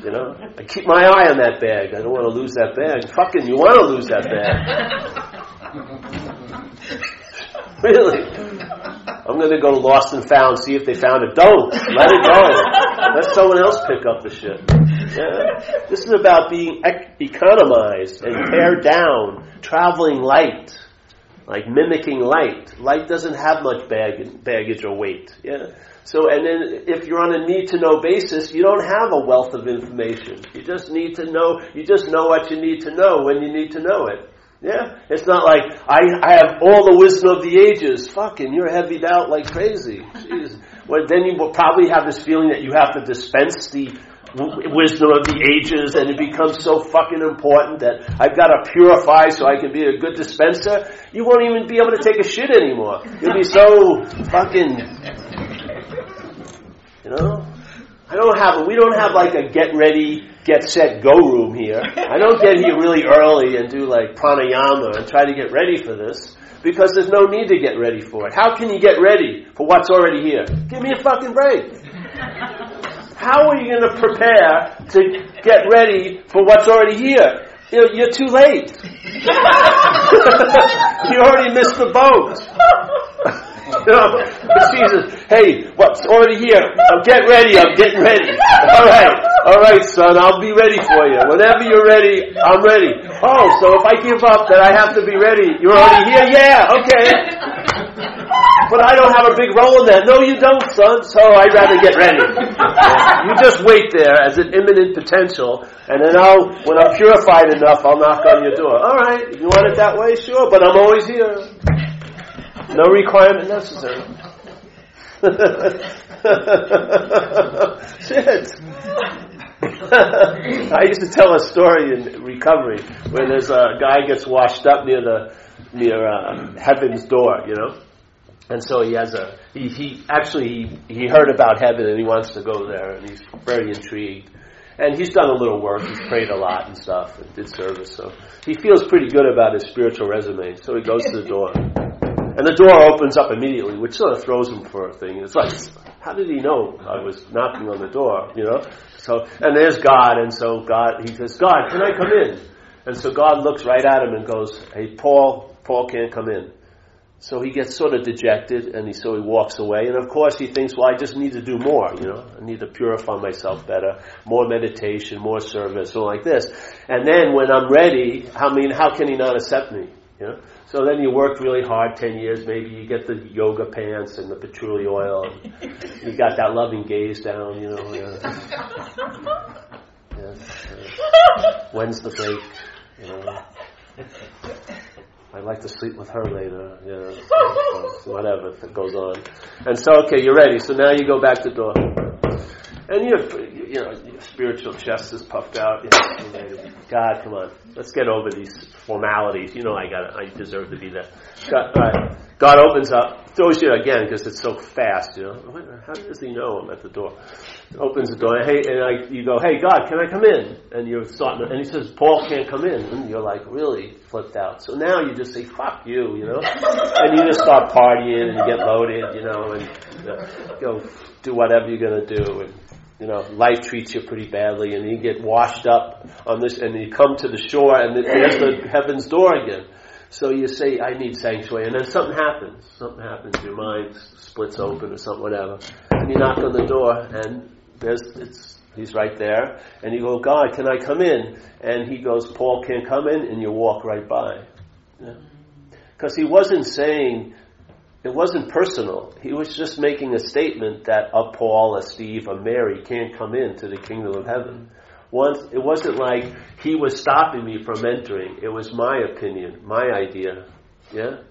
You know? I keep my eye on that bag. I don't want to lose that bag. Fucking, you want to lose that bag. really? I'm going to go lost and found, see if they found it. Don't. Let it go. Let someone else pick up the shit. Yeah? This is about being economized and pared down, traveling light like mimicking light. Light doesn't have much bag, baggage or weight. Yeah. So, and then if you're on a need to know basis, you don't have a wealth of information. You just need to know. You just know what you need to know when you need to know it. Yeah. It's not like I, I have all the wisdom of the ages. Fucking, you're heavied out like crazy. Jeez. Well, then you will probably have this feeling that you have to dispense the wisdom of the ages and it becomes so fucking important that I've got to purify so I can be a good dispenser, you won't even be able to take a shit anymore. You'll be so fucking, you know? I don't have, we don't have like a get ready, get set, go room here. I don't get here really early and do like pranayama and try to get ready for this because there's no need to get ready for it. How can you get ready for what's already here? Give me a fucking break. How are you going to prepare to get ready for what's already here? You're, you're too late. you already missed the boat. you know, Jesus, hey, what's already here? I'm get ready. I'm getting ready. All right, all right, son. I'll be ready for you. Whenever you're ready, I'm ready. Oh, so if I give up, that I have to be ready. You're already here. Yeah, okay. But I don't have a big role in that. No, you don't, son. So I'd rather get ready. you just wait there as an imminent potential, and then I'll, when I'm purified enough, I'll knock on your door. All right, if you want it that way? Sure, but I'm always here. No requirement necessary. Shit. I used to tell a story in recovery where there's a guy gets washed up near the near uh, heaven's door, you know, and so he has a he, he actually he, he heard about heaven and he wants to go there and he's very intrigued. And he's done a little work. He's prayed a lot and stuff and did service. So he feels pretty good about his spiritual resume. So he goes to the door. And the door opens up immediately, which sort of throws him for a thing. It's like, how did he know I was knocking on the door? You know? So, and there's God, and so God, he says, God, can I come in? And so God looks right at him and goes, Hey, Paul, Paul can't come in. So he gets sort of dejected and he so he walks away. And of course he thinks, well, I just need to do more, you know. I need to purify myself better, more meditation, more service, or like this. And then when I'm ready, I mean, how can he not accept me? You know? So then you worked really hard, 10 years, maybe you get the yoga pants and the patchouli oil. and you got that loving gaze down, you know. Yeah. Uh, when's the break? You know. I'd like to sleep with her later. So, so whatever that goes on. And so, okay, you're ready. So now you go back to door. And your, you know, spiritual chest is puffed out. You know, God, come on, let's get over these formalities. You know, I got, I deserve to be there. God, right. God opens up, throws you again because it's so fast. You know, how does he know I'm at the door? Opens the door, and hey, and I, you go, hey God, can I come in? And you're starting, and he says, Paul can't come in, and you're like really flipped out. So now you just say, fuck you, you know, and you just start partying and you get loaded, you know, and uh, go do whatever you're gonna do, and you know, life treats you pretty badly, and you get washed up on this, and you come to the shore, and there's the heaven's door again. So you say, I need sanctuary, and then something happens. Something happens, your mind splits open or something, whatever. And you knock on the door, and there's, it's, he's right there, and you go, God, can I come in? And he goes, Paul can't come in, and you walk right by. Because yeah. he wasn't saying, it wasn't personal. He was just making a statement that a Paul, a Steve, a Mary can't come into the kingdom of heaven. Once, it wasn't like he was stopping me from entering. It was my opinion, my idea. Yeah?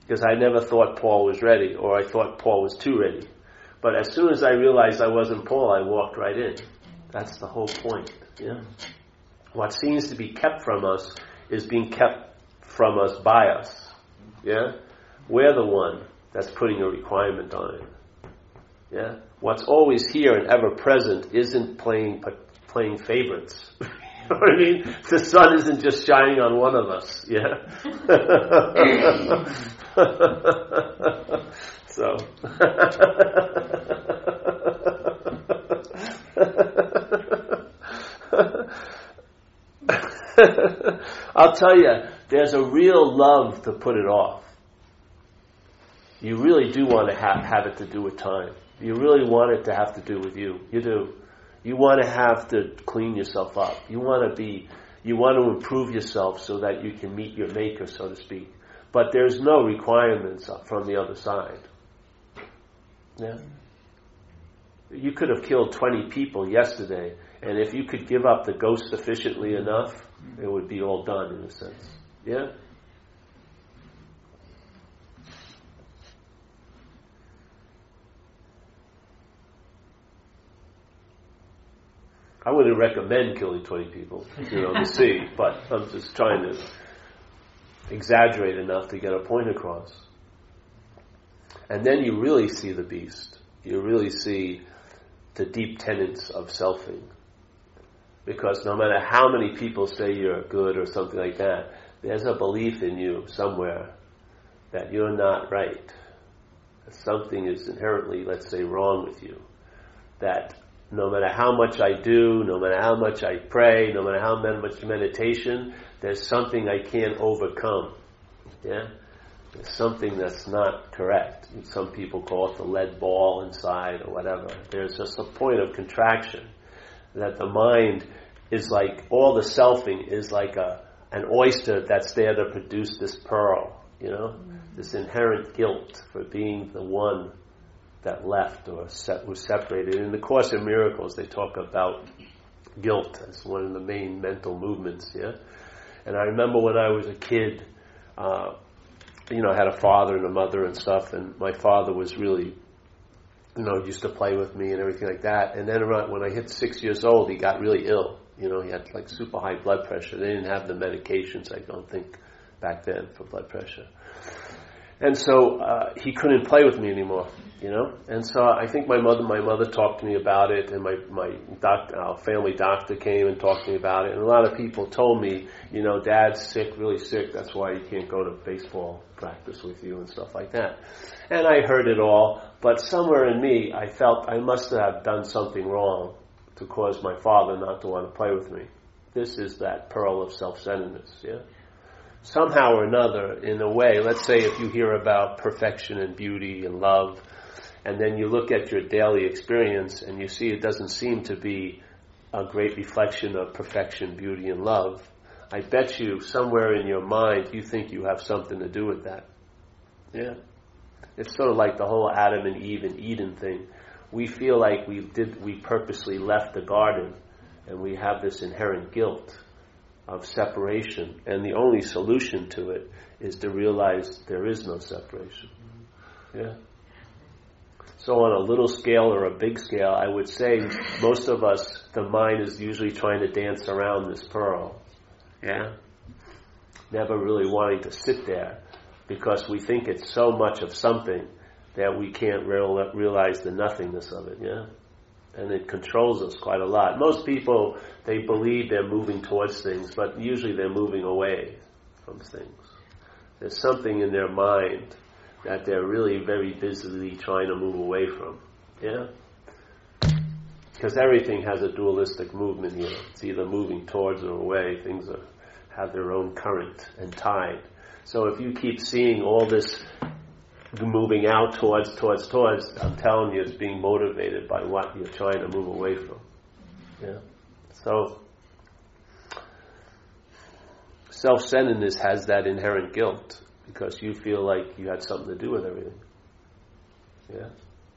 Because I never thought Paul was ready, or I thought Paul was too ready. But as soon as I realized I wasn't Paul, I walked right in. That's the whole point. Yeah? What seems to be kept from us is being kept from us by us. Yeah? We're the one that's putting a requirement on it. Yeah? What's always here and ever present isn't playing playing favorites. you know what I mean? The sun isn't just shining on one of us, yeah? so. I'll tell you, there's a real love to put it off. You really do want to have, have it to do with time. You really want it to have to do with you. You do. You want to have to clean yourself up. You want to be, you want to improve yourself so that you can meet your maker, so to speak. But there's no requirements from the other side. Yeah. You could have killed 20 people yesterday, and if you could give up the ghost efficiently enough, it would be all done in a sense. Yeah? I wouldn't recommend killing 20 people, you know, to see, but I'm just trying to exaggerate enough to get a point across. And then you really see the beast. You really see the deep tenets of selfing. Because no matter how many people say you're good or something like that, there's a belief in you somewhere that you're not right. Something is inherently, let's say, wrong with you. That no matter how much I do, no matter how much I pray, no matter how much meditation, there's something I can't overcome. Yeah? There's something that's not correct. Some people call it the lead ball inside or whatever. There's just a point of contraction that the mind is like, all the selfing is like a, an oyster that's there to produce this pearl, you know? Mm-hmm. This inherent guilt for being the one that left or set, was separated. In the Course in Miracles, they talk about guilt as one of the main mental movements. Yeah, and I remember when I was a kid, uh, you know, I had a father and a mother and stuff, and my father was really, you know, used to play with me and everything like that. And then around when I hit six years old, he got really ill. You know, he had like super high blood pressure. They didn't have the medications, I don't think, back then for blood pressure. And so uh, he couldn't play with me anymore you know. And so I think my mother, my mother talked to me about it, and my my doctor, our family doctor came and talked to me about it. And a lot of people told me, you know, Dad's sick, really sick. That's why he can't go to baseball practice with you and stuff like that. And I heard it all, but somewhere in me, I felt I must have done something wrong to cause my father not to want to play with me. This is that pearl of self-centeredness, yeah somehow or another, in a way, let's say if you hear about perfection and beauty and love, and then you look at your daily experience and you see it doesn't seem to be a great reflection of perfection, beauty, and love, I bet you somewhere in your mind you think you have something to do with that. Yeah. It's sort of like the whole Adam and Eve and Eden thing. We feel like we did we purposely left the garden and we have this inherent guilt of separation and the only solution to it is to realize there is no separation. Yeah. So on a little scale or a big scale, I would say most of us, the mind is usually trying to dance around this pearl. Yeah? Never really wanting to sit there because we think it's so much of something that we can't real, realize the nothingness of it, yeah? And it controls us quite a lot. Most people, they believe they're moving towards things, but usually they're moving away from things. There's something in their mind that they're really very busily trying to move away from, yeah? Because everything has a dualistic movement here. It's either moving towards or away. Things are, have their own current and tide. So if you keep seeing all this moving out towards, towards, towards, I'm telling you, it's being motivated by what you're trying to move away from. Yeah. So self-centeredness has that inherent guilt because you feel like you had something to do with everything. Yeah.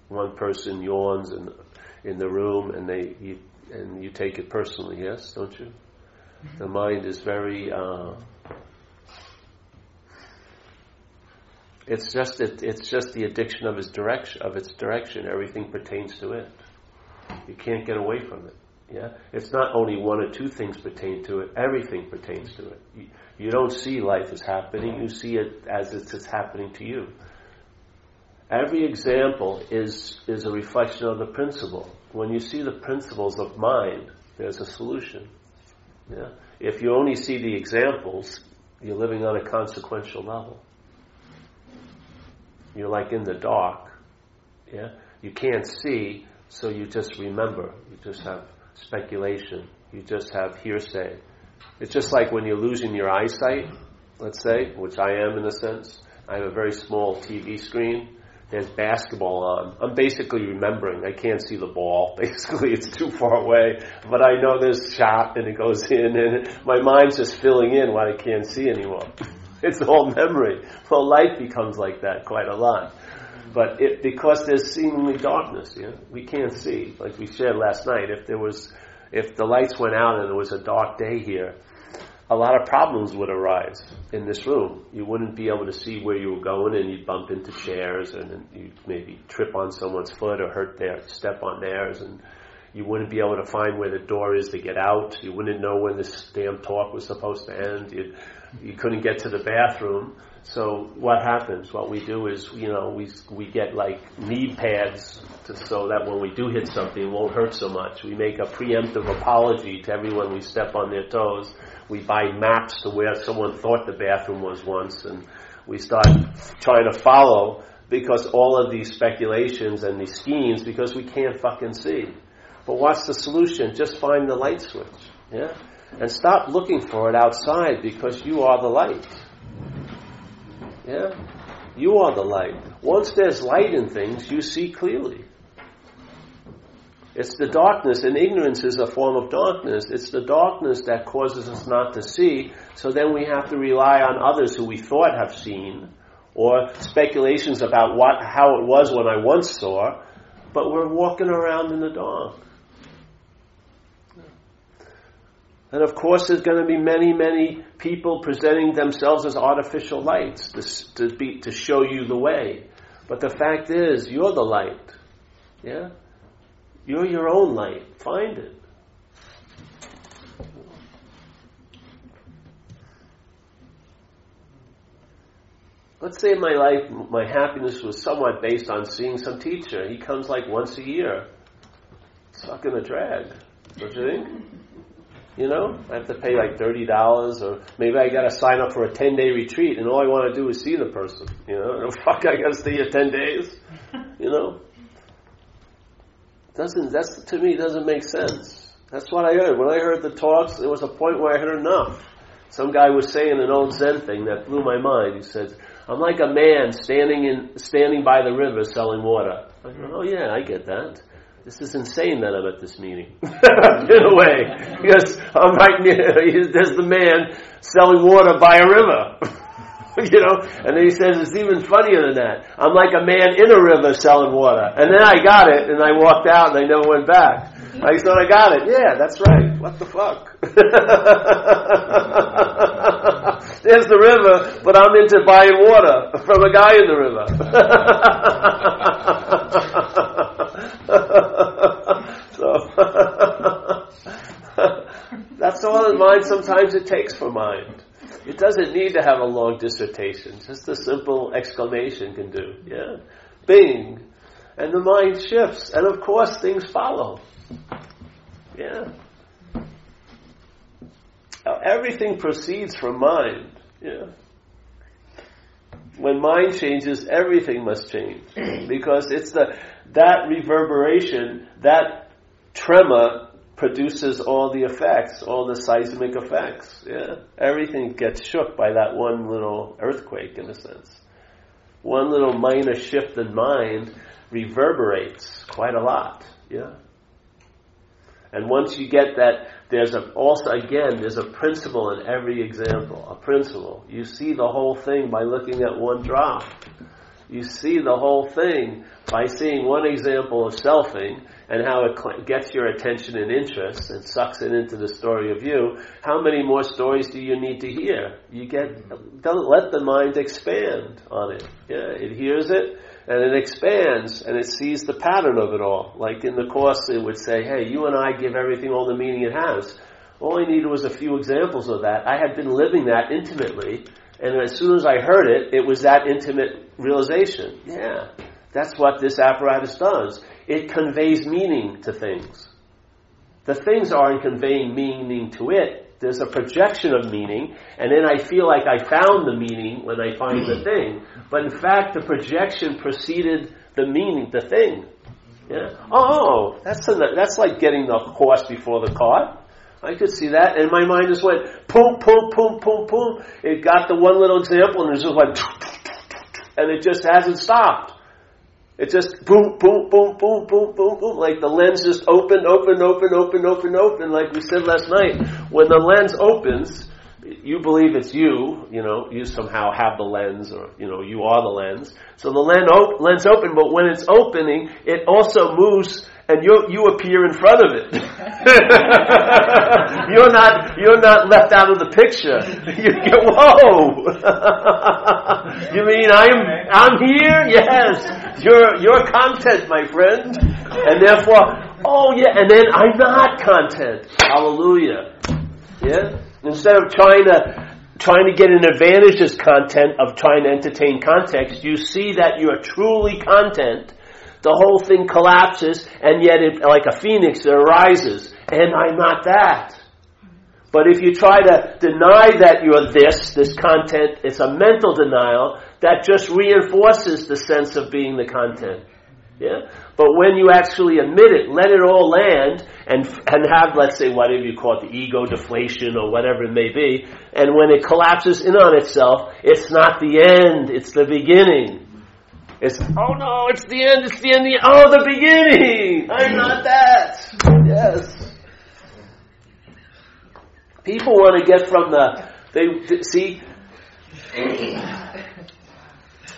One person yawns in in the room, and they you, and you take it personally. Yes, don't you? The mind is very. Uh, It's just it, it's just the addiction of its direction of its direction. Everything pertains to it. You can't get away from it. Yeah, it's not only one or two things pertain to it. Everything pertains to it. You, you don't see life as happening. You see it as it's, it's happening to you. Every example is is a reflection of the principle. When you see the principles of mind, there's a solution. Yeah. If you only see the examples, you're living on a consequential level. You're like in the dark. Yeah? You can't see, so you just remember. You just have speculation. You just have hearsay. It's just like when you're losing your eyesight, let's say, which I am in a sense. I have a very small TV screen. There's basketball on. I'm basically remembering. I can't see the ball. Basically, it's too far away. But I know there's shot and it goes in and my mind's just filling in what I can't see anymore. It's all memory. Well, life becomes like that quite a lot. But it, because there's seemingly darkness, yeah, we can't see. Like we shared last night, if there was, if the lights went out and it was a dark day here, a lot of problems would arise in this room. You wouldn't be able to see where you were going, and you'd bump into chairs, and you'd maybe trip on someone's foot or hurt their step on theirs, and you wouldn't be able to find where the door is to get out. You wouldn't know when this damn talk was supposed to end. You'd, you couldn't get to the bathroom. So what happens? What we do is, you know, we we get like knee pads to, so that when we do hit something, it won't hurt so much. We make a preemptive apology to everyone we step on their toes. We buy maps to where someone thought the bathroom was once, and we start trying to follow because all of these speculations and these schemes because we can't fucking see. But what's the solution? Just find the light switch. Yeah. And stop looking for it outside because you are the light. Yeah? You are the light. Once there's light in things, you see clearly. It's the darkness, and ignorance is a form of darkness. It's the darkness that causes us not to see, so then we have to rely on others who we thought have seen, or speculations about what, how it was when I once saw, but we're walking around in the dark. And of course, there's going to be many, many people presenting themselves as artificial lights to, to, be, to show you the way. But the fact is, you're the light. Yeah? You're your own light. Find it. Let's say my life, my happiness was somewhat based on seeing some teacher. He comes like once a year. Going to drag, don't you think? You know, I have to pay like thirty dollars, or maybe I got to sign up for a ten day retreat, and all I want to do is see the person. You know, fuck, I got to stay here ten days. You know, doesn't that's to me doesn't make sense. That's what I heard when I heard the talks. There was a point where I heard enough. Some guy was saying an old Zen thing that blew my mind. He said, "I'm like a man standing in standing by the river selling water." I go, "Oh yeah, I get that." This is insane that I'm at this meeting. in a way. Because I'm right near, there's the man selling water by a river. you know, and then he says it's even funnier than that. I'm like a man in a river selling water. And then I got it, and I walked out, and I never went back. I thought I got it. Yeah, that's right. What the fuck? There's the river, but I'm into buying water from a guy in the river. so that's all in mind sometimes it takes for mind. It doesn't need to have a long dissertation. Just a simple exclamation can do. Yeah? Bing. And the mind shifts. And of course things follow. Yeah. Everything proceeds from mind. Yeah. When mind changes, everything must change. Because it's the, that reverberation, that tremor produces all the effects, all the seismic effects. Yeah. Everything gets shook by that one little earthquake in a sense. One little minor shift in mind reverberates quite a lot. Yeah. And once you get that, there's a, also, again, there's a principle in every example. A principle. You see the whole thing by looking at one drop. You see the whole thing by seeing one example of selfing and how it gets your attention and interest and sucks it into the story of you. How many more stories do you need to hear? You get, don't let the mind expand on it. Yeah, it hears it and it expands and it sees the pattern of it all. Like in the Course, it would say, hey, you and I give everything all the meaning it has. All I needed was a few examples of that. I had been living that intimately, and as soon as I heard it, it was that intimate realization. Yeah, that's what this apparatus does. It conveys meaning to things. The things aren't conveying meaning to it, there's a projection of meaning, and then I feel like I found the meaning when I find the thing. But in fact, the projection preceded the meaning, the thing. Yeah. Oh, oh, that's a, that's like getting the horse before the cart. I could see that, and my mind just went boom, boom, boom, boom, boom. It got the one little example, and it just went, and it just hasn't stopped. It just boom, boom, boom, boom, boom, boom, boom. Like the lens just opened, open, open, open, open, open. Like we said last night, when the lens opens, you believe it's you. You know, you somehow have the lens, or you know, you are the lens. So the lens, op- lens open, but when it's opening, it also moves and you you appear in front of it. you're not you're not left out of the picture. You get whoa. you mean I'm I'm here? Yes, you're your content, my friend, and therefore, oh yeah, and then I'm not content. Hallelujah. Yeah. Instead of trying to trying to get an advantage as content of trying to entertain context, you see that you're truly content the whole thing collapses, and yet, it, like a phoenix, it arises. And I'm not that. But if you try to deny that you're this, this content, it's a mental denial that just reinforces the sense of being the content. Yeah? But when you actually admit it, let it all land, and, and have, let's say, whatever you call it, the ego deflation or whatever it may be, and when it collapses in on itself, it's not the end, it's the beginning. It's, oh no, it's the end, it's the end, the, oh, the beginning! I'm not that! Yes. People want to get from the, they, see,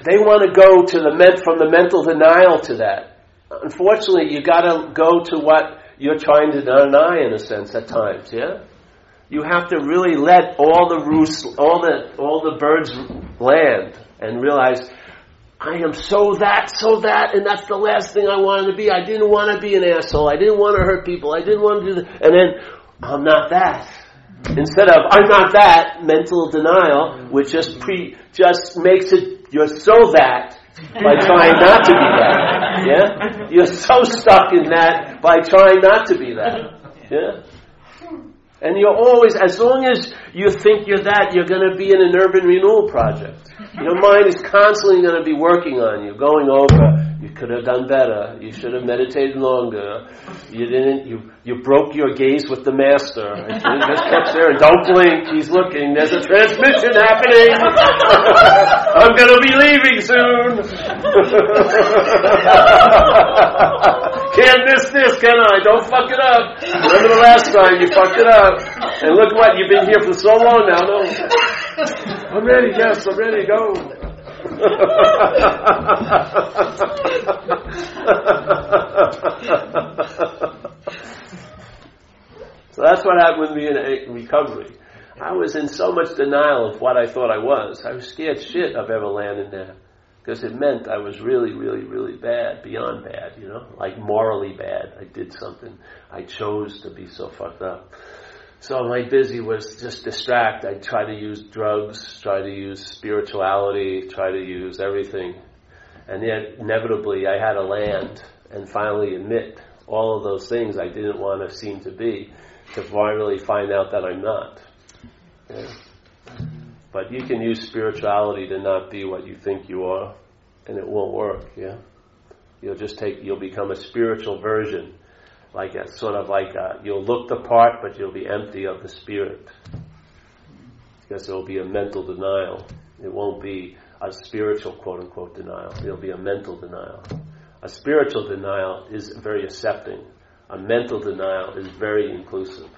they want to go to the ment, from the mental denial to that. Unfortunately, you gotta go to what you're trying to deny in a sense at times, yeah? You have to really let all the roosts, all the, all the birds land and realize I am so that, so that, and that's the last thing I wanted to be. I didn't want to be an asshole. I didn't want to hurt people. I didn't want to do that. And then, I'm not that. Instead of, I'm not that, mental denial, which just pre, just makes it, you're so that, by trying not to be that. Yeah? You're so stuck in that by trying not to be that. Yeah? And you're always, as long as you think you're that, you're going to be in an urban renewal project. Your mind is constantly going to be working on you, going over. You could have done better. You should have meditated longer. You didn't. You you broke your gaze with the master. And just kept there. And don't blink. He's looking. There's a transmission happening. I'm going to be leaving soon. Can't miss this, can I? Don't fuck it up. Remember the last time you fucked it up. And look what, you've been here for so long now. No. I'm ready, yes, I'm ready, go. so that's what happened with me in recovery. I was in so much denial of what I thought I was. I was scared shit of ever landing there. Because it meant I was really, really, really bad, beyond bad, you know? Like morally bad. I did something. I chose to be so fucked up. So my busy was just distract. I'd try to use drugs, try to use spirituality, try to use everything. And yet, inevitably, I had to land and finally admit all of those things I didn't want to seem to be to finally find out that I'm not. Yeah. But you can use spirituality to not be what you think you are, and it won't work, yeah? You'll just take, you'll become a spiritual version. Like a sort of like a, you'll look the part, but you'll be empty of the spirit. Because it will be a mental denial. It won't be a spiritual quote unquote denial. It'll be a mental denial. A spiritual denial is very accepting. A mental denial is very inclusive.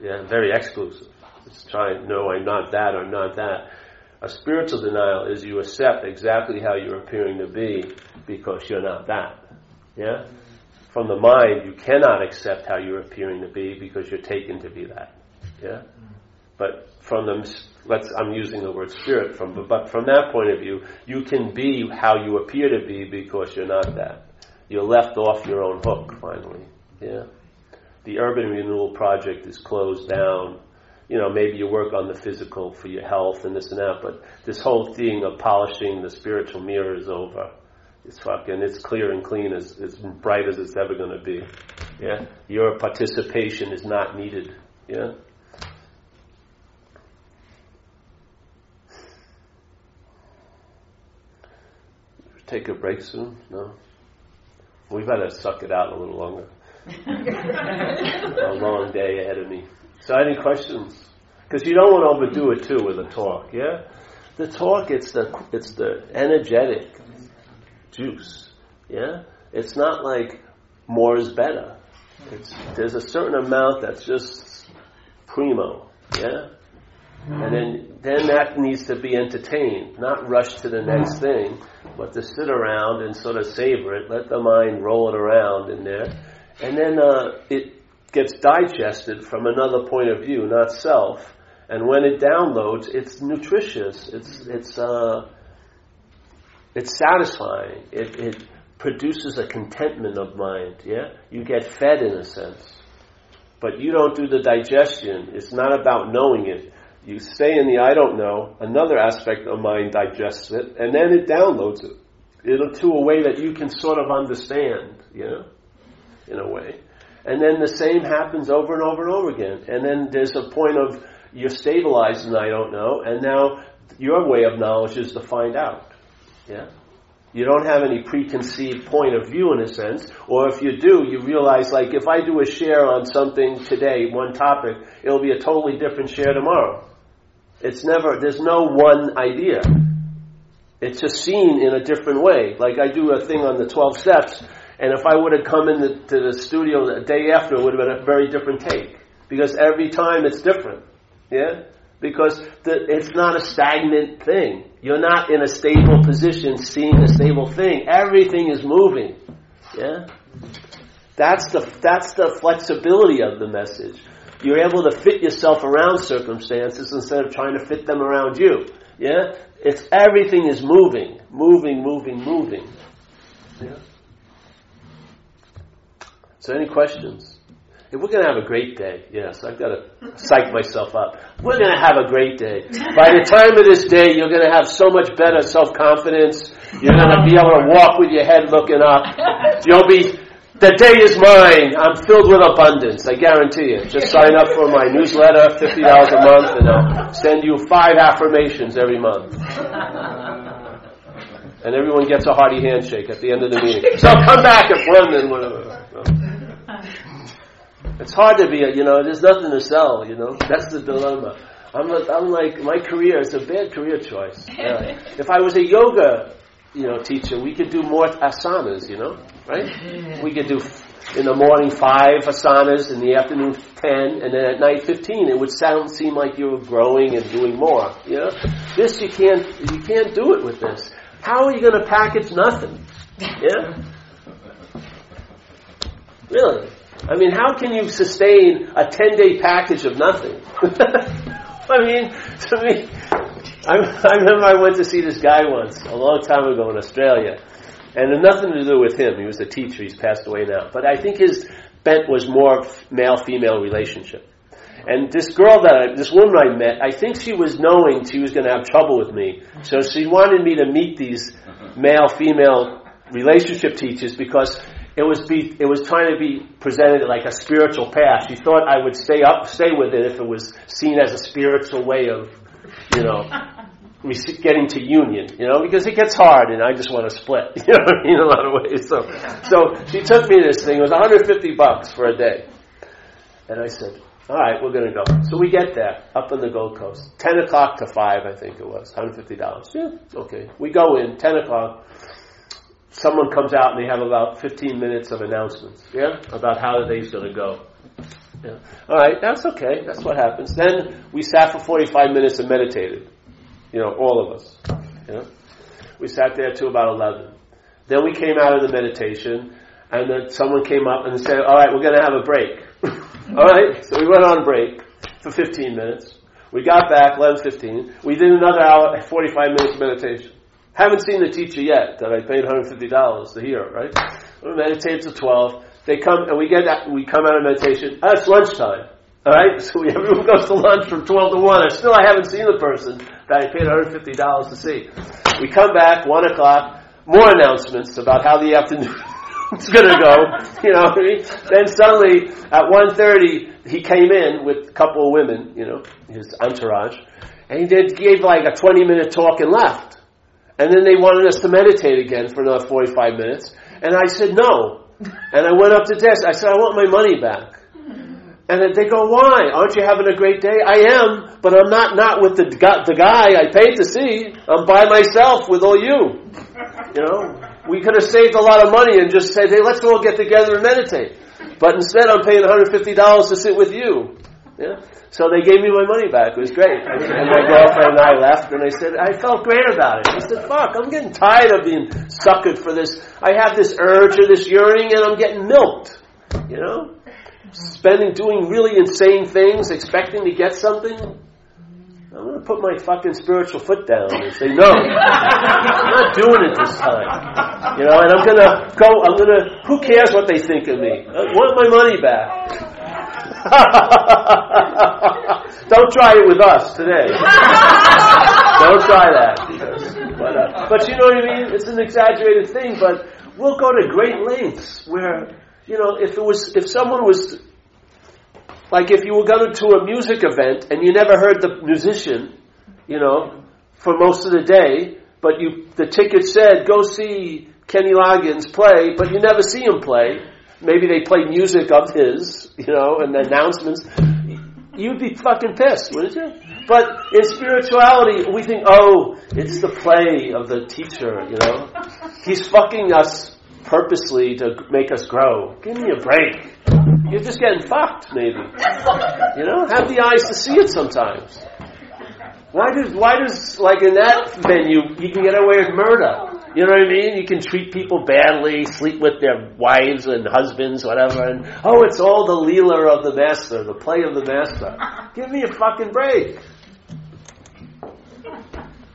Yeah, very exclusive. Trying, no, I'm not that, I'm not that. A spiritual denial is you accept exactly how you're appearing to be because you're not that. Yeah? From the mind, you cannot accept how you're appearing to be because you're taken to be that. Yeah? But from the, let's, I'm using the word spirit from, but from that point of view, you can be how you appear to be because you're not that. You're left off your own hook, finally. Yeah? The urban renewal project is closed down you know, maybe you work on the physical for your health and this and that, but this whole thing of polishing the spiritual mirror is over. It's fucking, it's clear and clean as, as bright as it's ever going to be. Yeah? Your participation is not needed. Yeah? Take a break soon? No? We better suck it out a little longer. a long day ahead of me. So any questions? Because you don't want to overdo it too with the talk, yeah? The talk, it's the, it's the energetic juice, yeah? It's not like more is better. It's, there's a certain amount that's just primo, yeah? And then, then that needs to be entertained, not rush to the next thing, but to sit around and sort of savor it, let the mind roll it around in there. And then uh, it, gets digested from another point of view, not self. And when it downloads, it's nutritious. It's it's uh, it's satisfying. It, it produces a contentment of mind. Yeah, you get fed in a sense, but you don't do the digestion. It's not about knowing it. You stay in the I don't know. Another aspect of mind digests it, and then it downloads it. It'll to a way that you can sort of understand. You know, in a way. And then the same happens over and over and over again. And then there's a point of you're stabilized and I don't know, and now your way of knowledge is to find out. Yeah? You don't have any preconceived point of view in a sense, or if you do, you realize like if I do a share on something today, one topic, it'll be a totally different share tomorrow. It's never, there's no one idea. It's just seen in a different way. Like I do a thing on the 12 steps, and if I would have come into the, the studio the day after, it would have been a very different take. Because every time it's different. Yeah? Because the, it's not a stagnant thing. You're not in a stable position seeing a stable thing. Everything is moving. Yeah? That's the, that's the flexibility of the message. You're able to fit yourself around circumstances instead of trying to fit them around you. Yeah? It's everything is moving, moving, moving, moving. Yeah? So, any questions? If we're going to have a great day, yes, I've got to psych myself up. We're going to have a great day. By the time of this day, you're going to have so much better self confidence. You're going to be able to walk with your head looking up. You'll be, the day is mine. I'm filled with abundance. I guarantee you. Just sign up for my newsletter, $50 a month, and I'll send you five affirmations every month and everyone gets a hearty handshake at the end of the meeting. So come back at one and whatever. It's hard to be, a, you know, there's nothing to sell, you know. That's the dilemma. I'm, I'm like, my career is a bad career choice. Yeah. if I was a yoga you know, teacher, we could do more asanas, you know, right? We could do in the morning five asanas, in the afternoon ten, and then at night fifteen. It would sound seem like you were growing and doing more. You know, this you can't you can't do it with this. How are you going to package nothing? Yeah, really. I mean, how can you sustain a ten day package of nothing? I mean, to me, I, I remember I went to see this guy once a long time ago in Australia and it had nothing to do with him. He was a teacher. He's passed away now. But I think his bent was more of male-female relationship. And this girl that I, this woman I met, I think she was knowing she was going to have trouble with me. So she wanted me to meet these male-female relationship teachers because it was be, it was trying to be presented like a spiritual path. She thought I would stay up, stay with it if it was seen as a spiritual way of, you know, getting to union, you know, because it gets hard and I just want to split, you know in a lot of ways. So, so she took me this thing. It was 150 bucks for a day. And I said, all right, we're going to go. So we get there, up on the Gold Coast. 10 o'clock to 5, I think it was. $150. Yeah, okay. We go in, 10 o'clock. Someone comes out and they have about 15 minutes of announcements, yeah, about how the day's going to go. Yeah. All right, that's okay. That's what happens. Then we sat for 45 minutes and meditated. You know, all of us. Know? We sat there till about 11. Then we came out of the meditation, and then someone came up and said, all right, we're going to have a break. all right? So we went on break for 15 minutes. We got back 11.15. We did another hour, 45 minutes of meditation. Haven't seen the teacher yet that I paid $150 to hear, right? We meditate till 12. They come, and we get, we come out of meditation. Oh, it's lunchtime. All right, so we, everyone goes to lunch from 12 to 1. And still, I haven't seen the person that I paid $150 to see. We come back, 1 o'clock, more announcements about how the afternoon is going to go. You know, then suddenly at 1.30, he came in with a couple of women, you know, his entourage, and he did, gave like a 20 minute talk and left. And then they wanted us to meditate again for another 45 minutes. And I said no. And I went up to desk. I said, I want my money back. And they go, why? Aren't you having a great day? I am, but I'm not, not with the, the guy I paid to see. I'm by myself with all you. You know? We could have saved a lot of money and just said, hey, let's all get together and meditate. But instead I'm paying $150 to sit with you. Yeah? So they gave me my money back. It was great. And my girlfriend and I left, and I said, I felt great about it. I said, fuck, I'm getting tired of being suckered for this. I have this urge or this yearning, and I'm getting milked. You know? spending, doing really insane things, expecting to get something, I'm going to put my fucking spiritual foot down and say, no, I'm not doing it this time. You know, and I'm going to go, I'm going to, who cares what they think of me? I want my money back. Don't try it with us today. Don't try that. But, uh, but you know what I mean? It's an exaggerated thing, but we'll go to great lengths where you know, if it was, if someone was, like if you were going to a music event and you never heard the musician, you know, for most of the day, but you, the ticket said, go see Kenny Loggins play, but you never see him play. Maybe they play music of his, you know, and announcements. You'd be fucking pissed, wouldn't you? But in spirituality, we think, oh, it's the play of the teacher, you know. He's fucking us purposely to make us grow. Give me a break. You're just getting fucked, maybe. You know, have the eyes to see it sometimes. Why does, why does, like in that venue, you can get away with murder? You know what I mean? You can treat people badly, sleep with their wives and husbands, whatever, and, oh, it's all the leela of the master, the play of the master. Give me a fucking break.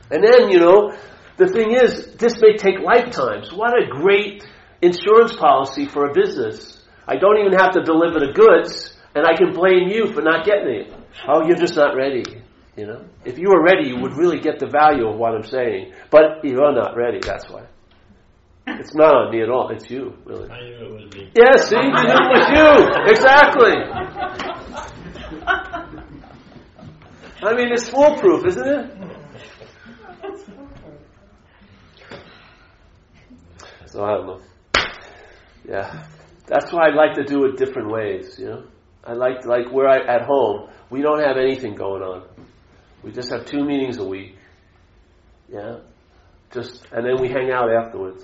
And then, you know, the thing is, this may take lifetimes. What a great insurance policy for a business. I don't even have to deliver the goods, and I can blame you for not getting it. Oh, you're just not ready. You know, if you were ready, you would really get the value of what I'm saying. But you're not ready. That's why. It's not on me at all. It's you, really. I knew it was me. Yeah, see, you knew it was you. Exactly. I mean, it's foolproof, isn't it? So I don't know. Yeah. That's why I like to do it different ways, you know? I like, like where I, at home, we don't have anything going on. We just have two meetings a week. Yeah? just and then we hang out afterwards.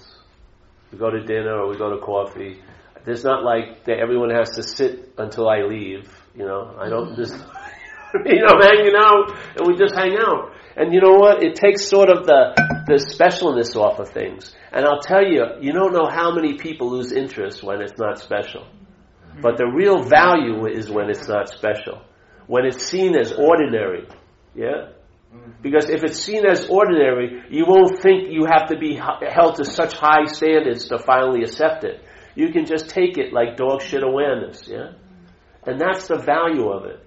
We go to dinner or we go to coffee. There's not like that everyone has to sit until I leave. You know, I don't mm-hmm. just you know hanging out and we just hang out. And you know what? It takes sort of the the specialness off of things. And I'll tell you, you don't know how many people lose interest when it's not special. But the real value is when it's not special. When it's seen as ordinary. Yeah? Mm-hmm. Because if it's seen as ordinary, you won't think you have to be held to such high standards to finally accept it. You can just take it like dog shit awareness, yeah? And that's the value of it.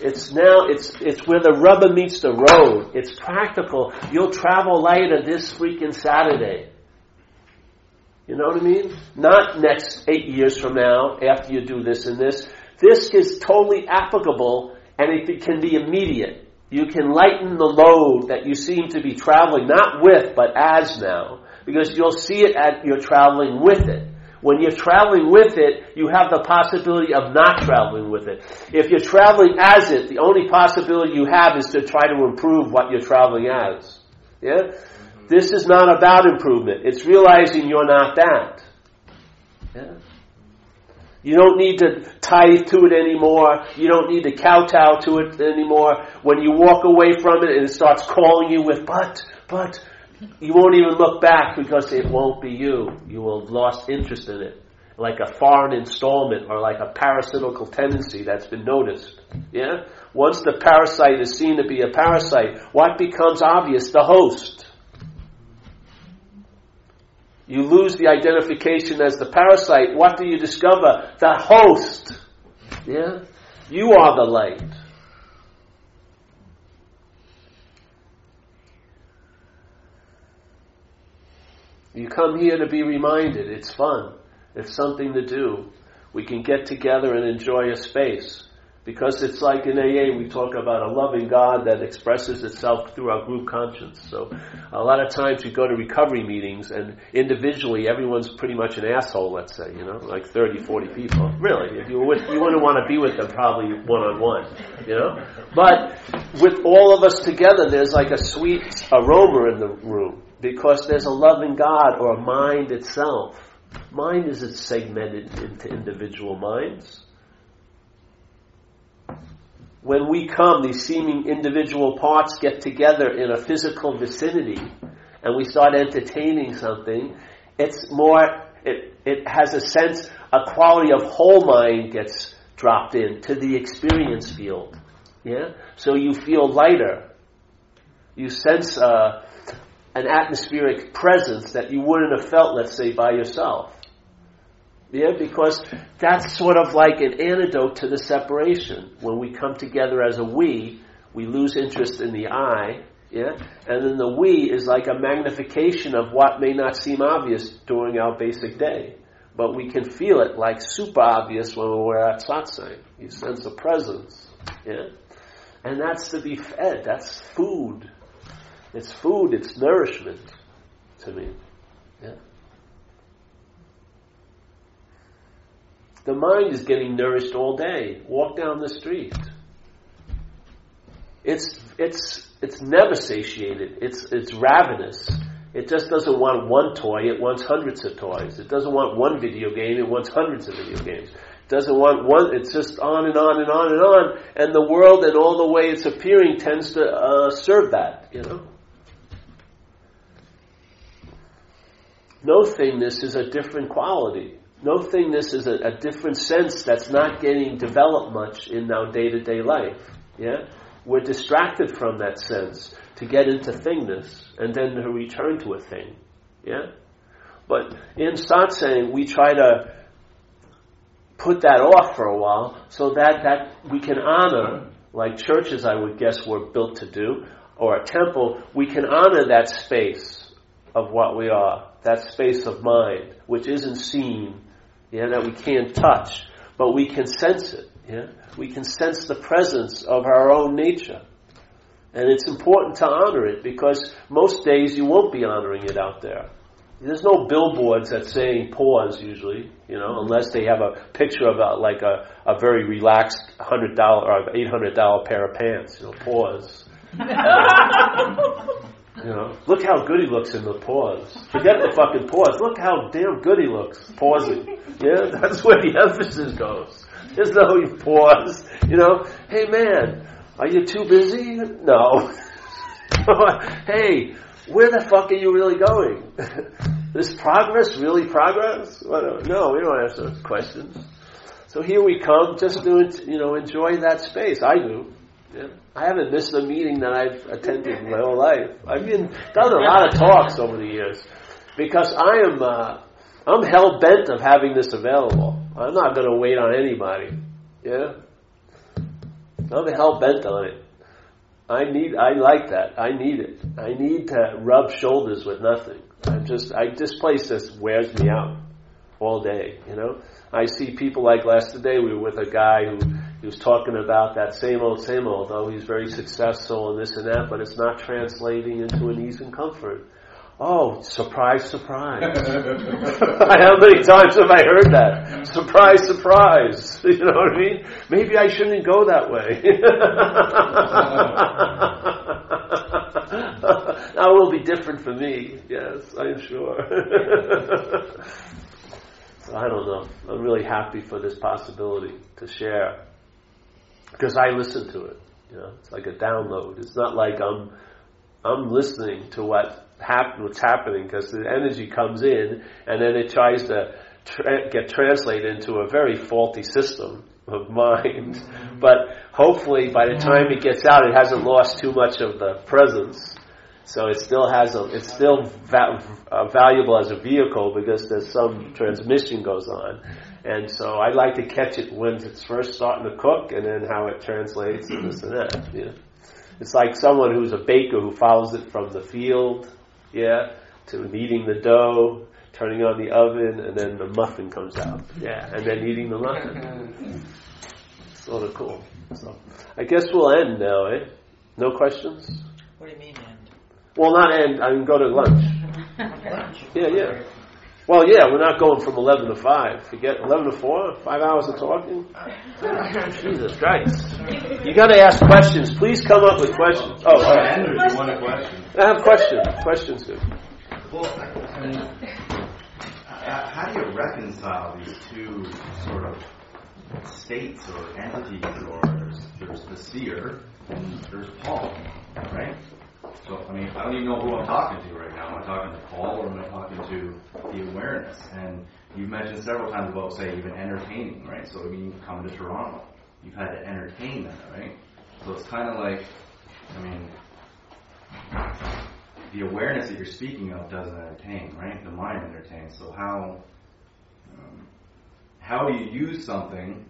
It's now, it's, it's where the rubber meets the road. It's practical. You'll travel lighter this freaking Saturday. You know what I mean? Not next eight years from now, after you do this and this. This is totally applicable and it can be immediate. You can lighten the load that you seem to be traveling, not with, but as now. Because you'll see it at you're traveling with it. When you're traveling with it, you have the possibility of not traveling with it. If you're traveling as it, the only possibility you have is to try to improve what you're traveling as. Yeah? Mm-hmm. This is not about improvement. It's realizing you're not that. Yeah? You don't need to tithe to it anymore. You don't need to kowtow to it anymore. When you walk away from it and it starts calling you with but, but, you won't even look back because it won't be you. You will have lost interest in it. Like a foreign installment or like a parasitical tendency that's been noticed. Yeah? Once the parasite is seen to be a parasite, what becomes obvious? The host. You lose the identification as the parasite. What do you discover? The host. Yeah? You are the light. You come here to be reminded. It's fun. It's something to do. We can get together and enjoy a space. Because it's like in AA, we talk about a loving God that expresses itself through our group conscience. So a lot of times we go to recovery meetings and individually everyone's pretty much an asshole, let's say, you know, like 30, 40 people. Really, if you would, you wouldn't want to be with them probably one on one, you know? But with all of us together, there's like a sweet aroma in the room because there's a loving God or a mind itself. Mind isn't segmented into individual minds when we come, these seeming individual parts get together in a physical vicinity and we start entertaining something, it's more, it, it has a sense, a quality of whole mind gets dropped in to the experience field. Yeah? So you feel lighter. You sense uh, an atmospheric presence that you wouldn't have felt, let's say, by yourself. Yeah, because that's sort of like an antidote to the separation. When we come together as a we, we lose interest in the I, yeah? And then the we is like a magnification of what may not seem obvious during our basic day. But we can feel it like super obvious when we're at satsang. You sense a presence, yeah? And that's to be fed. That's food. It's food, it's nourishment to me. Yeah? The mind is getting nourished all day. Walk down the street. It's, it's, it's never satiated. It's, it's ravenous. It just doesn't want one toy, it wants hundreds of toys. It doesn't want one video game, it wants hundreds of video games. It doesn't want one, it's just on and on and on and on. And the world and all the way it's appearing tends to uh, serve that, you know. No thingness is a different quality no thingness is a, a different sense that's not getting developed much in our day to day life. Yeah? We're distracted from that sense to get into thingness and then to return to a thing. Yeah? But in satsang, we try to put that off for a while so that, that we can honor, like churches I would guess were built to do, or a temple, we can honor that space of what we are, that space of mind, which isn't seen yeah, that we can't touch, but we can sense it. Yeah, we can sense the presence of our own nature. And it's important to honor it because most days you won't be honoring it out there. There's no billboards that saying pause usually, you know, unless they have a picture of a, like a, a very relaxed hundred dollar or eight hundred dollar pair of pants, you know, pause. You know, look how good he looks in the pause. Forget the fucking pause. Look how damn good he looks pausing. Yeah, that's where the emphasis goes. There's no pause. You know, hey man, are you too busy? No. hey, where the fuck are you really going? Is progress really progress? No, we don't ask those questions. So here we come, just to you know enjoy that space. I do. Yeah. I haven't missed a meeting that I've attended in my whole life. I've been done a lot of talks over the years because I am uh, I'm hell bent of having this available. I'm not going to wait on anybody. Yeah, I'm hell bent on it. I need. I like that. I need it. I need to rub shoulders with nothing. I'm just. I this place just wears me out all day. You know. I see people like last today. We were with a guy who he was talking about that same old, same old. Oh, he's very successful and this and that, but it's not translating into an ease and comfort. Oh, surprise, surprise. How many times have I heard that? Surprise, surprise. You know what I mean? Maybe I shouldn't go that way. that will be different for me. Yes, I am sure. so I don't know. I'm really happy for this possibility to share because I listen to it. You know, it's like a download. It's not like I'm I'm listening to what happen, what's happening because the energy comes in and then it tries to tra- get translated into a very faulty system of mind. Mm-hmm. But hopefully, by the time it gets out, it hasn't lost too much of the presence. So it still has a, it's still va- uh, valuable as a vehicle because there's some transmission goes on. And so I like to catch it when it's first starting to cook and then how it translates and this and that. Yeah. It's like someone who's a baker who follows it from the field, yeah, to kneading the dough, turning on the oven, and then the muffin comes out. Yeah, and then eating the muffin. sort of cool. So I guess we'll end now, eh? No questions? What do you mean end? Well, not end. I can go to lunch. Lunch? Yeah, yeah. Well, yeah, we're not going from 11 to 5. Forget 11 to 4? Five hours of talking? Jesus Christ. You gotta ask questions. Please come up with questions. Oh, all right. Andrew, you want a question? I have questions. Questions, good. Well, I mean, uh, how do you reconcile these two sort of states or entities, or there's, there's the seer and there's Paul, right? So, I mean, I don't even know who I'm talking to right now. Am I talking to Paul or am I talking to the awareness? And you've mentioned several times about, say, even entertaining, right? So, I mean, you've come to Toronto. You've had to entertain that, right? So it's kind of like, I mean, the awareness that you're speaking of doesn't entertain, right? The mind entertains. So how um, how do you use something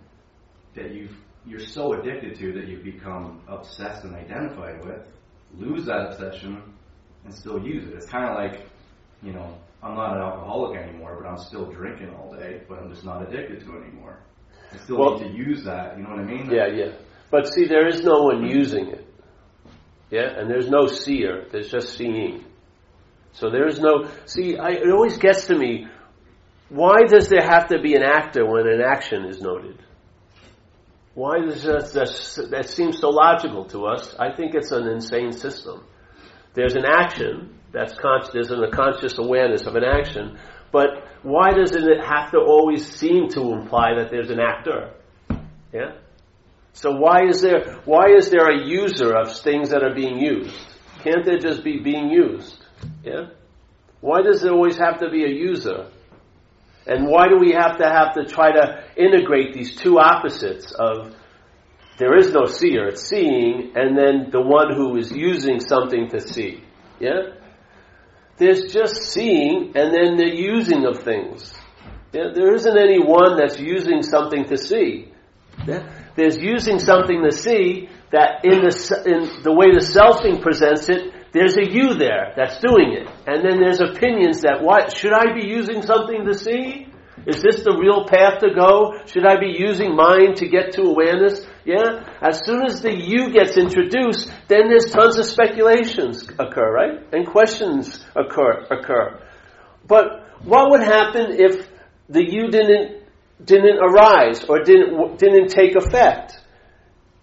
that you you're so addicted to that you've become obsessed and identified with, lose that obsession, and still use it? It's kind of like, you know, I'm not an alcoholic anymore, but I'm still drinking all day, but I'm just not addicted to it anymore. I still Well- need to use that. You know what I mean? Yeah, yeah. But see, there is no one using it. Yeah, and there's no seer. There's just seeing. So there is no. See, I, it always gets to me. Why does there have to be an actor when an action is noted? Why does that, that, that seems so logical to us? I think it's an insane system. There's an action that's conscious, there's a conscious awareness of an action, but why doesn't it have to always seem to imply that there's an actor? Yeah. So why is there why is there a user of things that are being used? Can't there just be being used? Yeah. Why does there always have to be a user? And why do we have to have to try to integrate these two opposites of there is no seer, it's seeing, and then the one who is using something to see. Yeah? There's just seeing and then the using of things. Yeah? There isn't any one that's using something to see. Yeah? There's using something to see that in the, in the way the selfing presents it, there's a you there that's doing it. And then there's opinions that what, should I be using something to see? Is this the real path to go? Should I be using mind to get to awareness? Yeah? As soon as the you gets introduced, then there's tons of speculations occur, right? And questions occur, occur. But what would happen if the you didn't, didn't arise or didn't, didn't take effect?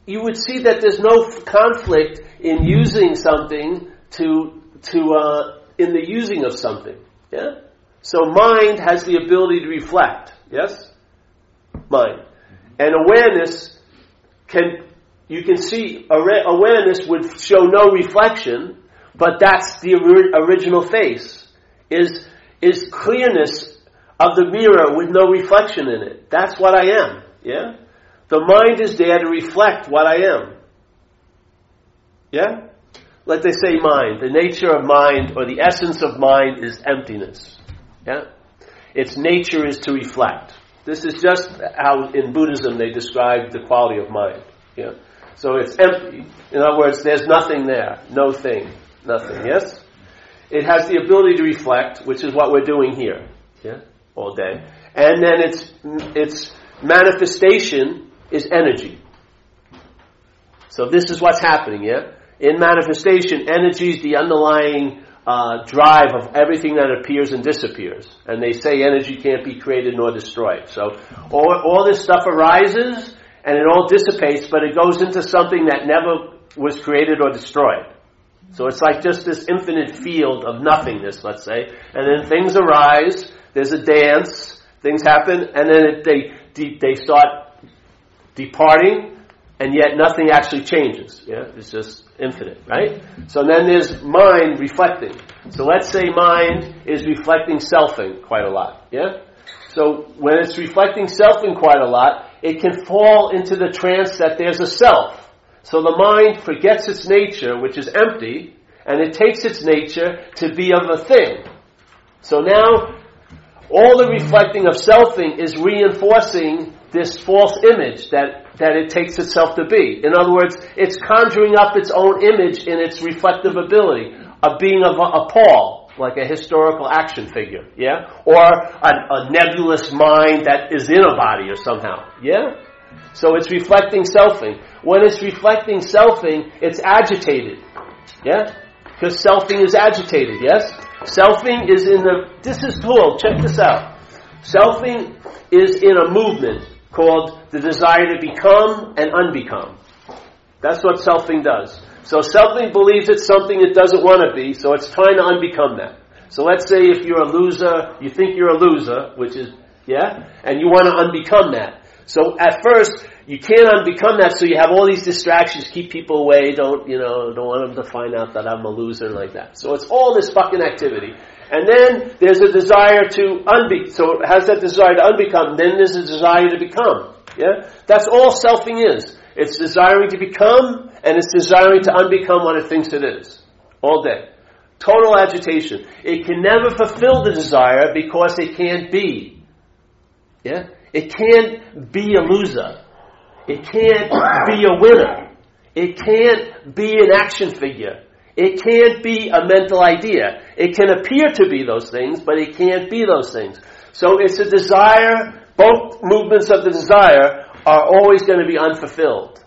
You would see that there's no conflict in using something to to uh, in the using of something. Yeah. So mind has the ability to reflect. Yes. Mind and awareness can you can see awareness would show no reflection, but that's the original face. Is is clearness of the mirror with no reflection in it. That's what I am. Yeah? The mind is there to reflect what I am. Yeah? Let they say mind. The nature of mind or the essence of mind is emptiness. Yeah? Its nature is to reflect. This is just how in Buddhism they describe the quality of mind. Yeah? So it's empty. In other words, there's nothing there. No thing. Nothing. Yes? It has the ability to reflect, which is what we're doing here. Yeah? All day. And then its, its manifestation is energy. So this is what's happening, yeah? In manifestation, energy is the underlying uh, drive of everything that appears and disappears. And they say energy can't be created nor destroyed. So all, all this stuff arises and it all dissipates, but it goes into something that never was created or destroyed. So it's like just this infinite field of nothingness, let's say. And then things arise, there's a dance, things happen, and then it, they, they start departing, and yet nothing actually changes. Yeah, it's just infinite, right? So then there's mind reflecting. So let's say mind is reflecting selfing quite a lot. Yeah. So when it's reflecting selfing quite a lot, it can fall into the trance that there's a self. So the mind forgets its nature, which is empty, and it takes its nature to be of a thing. So now, all the reflecting of selfing is reinforcing this false image that, that it takes itself to be. In other words, it's conjuring up its own image in its reflective ability of being a, a Paul, like a historical action figure, yeah? Or a, a nebulous mind that is in a body or somehow, yeah? So it's reflecting selfing. When it's reflecting selfing, it's agitated. Yeah? Because selfing is agitated, yes? Selfing is in the, this is cool, check this out. Selfing is in a movement called the desire to become and unbecome. That's what selfing does. So selfing believes it's something it doesn't want to be, so it's trying to unbecome that. So let's say if you're a loser, you think you're a loser, which is, yeah, and you want to unbecome that. So at first, you can't unbecome that, so you have all these distractions, keep people away, don't, you know, don't want them to find out that I'm a loser like that. So it's all this fucking activity. And then there's a desire to unbe, so it has that desire to unbecome, then there's a desire to become. Yeah? That's all selfing is. It's desiring to become, and it's desiring to unbecome what it thinks it is. All day. Total agitation. It can never fulfill the desire because it can't be. Yeah? It can't be a loser. It can't be a winner. It can't be an action figure. It can't be a mental idea. It can appear to be those things, but it can't be those things. So it's a desire, both movements of the desire are always going to be unfulfilled.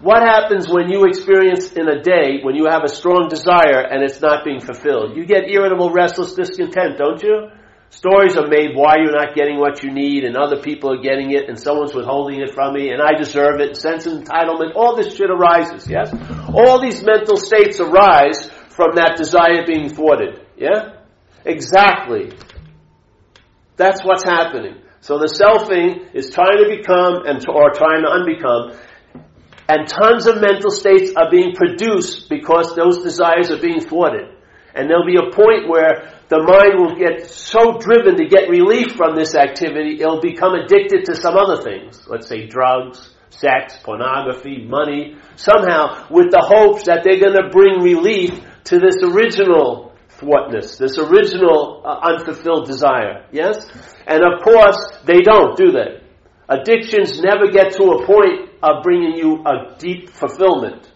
What happens when you experience in a day, when you have a strong desire and it's not being fulfilled? You get irritable, restless, discontent, don't you? Stories are made why you're not getting what you need and other people are getting it and someone's withholding it from me and I deserve it, sense of entitlement, all this shit arises, yes? All these mental states arise from that desire being thwarted, yeah? Exactly. That's what's happening. So the selfing is trying to become and or trying to unbecome, and tons of mental states are being produced because those desires are being thwarted. And there'll be a point where the mind will get so driven to get relief from this activity, it'll become addicted to some other things. Let's say drugs, sex, pornography, money, somehow with the hopes that they're going to bring relief to this original thwartness, this original uh, unfulfilled desire. Yes? And of course, they don't, do they? Addictions never get to a point of bringing you a deep fulfillment.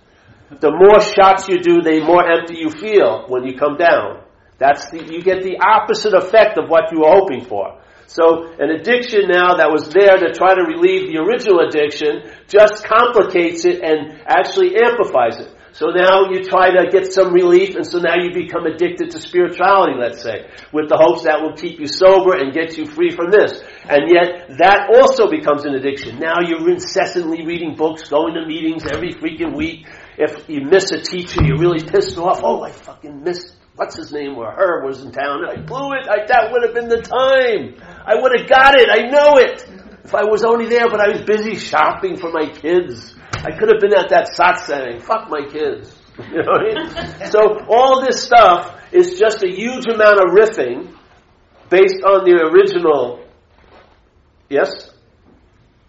The more shots you do, the more empty you feel when you come down. That's the, you get the opposite effect of what you were hoping for. So an addiction now that was there to try to relieve the original addiction just complicates it and actually amplifies it. So now you try to get some relief and so now you become addicted to spirituality, let's say, with the hopes that will keep you sober and get you free from this. And yet that also becomes an addiction. Now you're incessantly reading books, going to meetings every freaking week, if you miss a teacher, you're really pissed off. Oh, I fucking missed what's his name or her was in town. I blew it. I, that would have been the time. I would have got it. I know it. If I was only there, but I was busy shopping for my kids. I could have been at that satsang. Fuck my kids. You know what I mean? so all this stuff is just a huge amount of riffing based on the original, yes,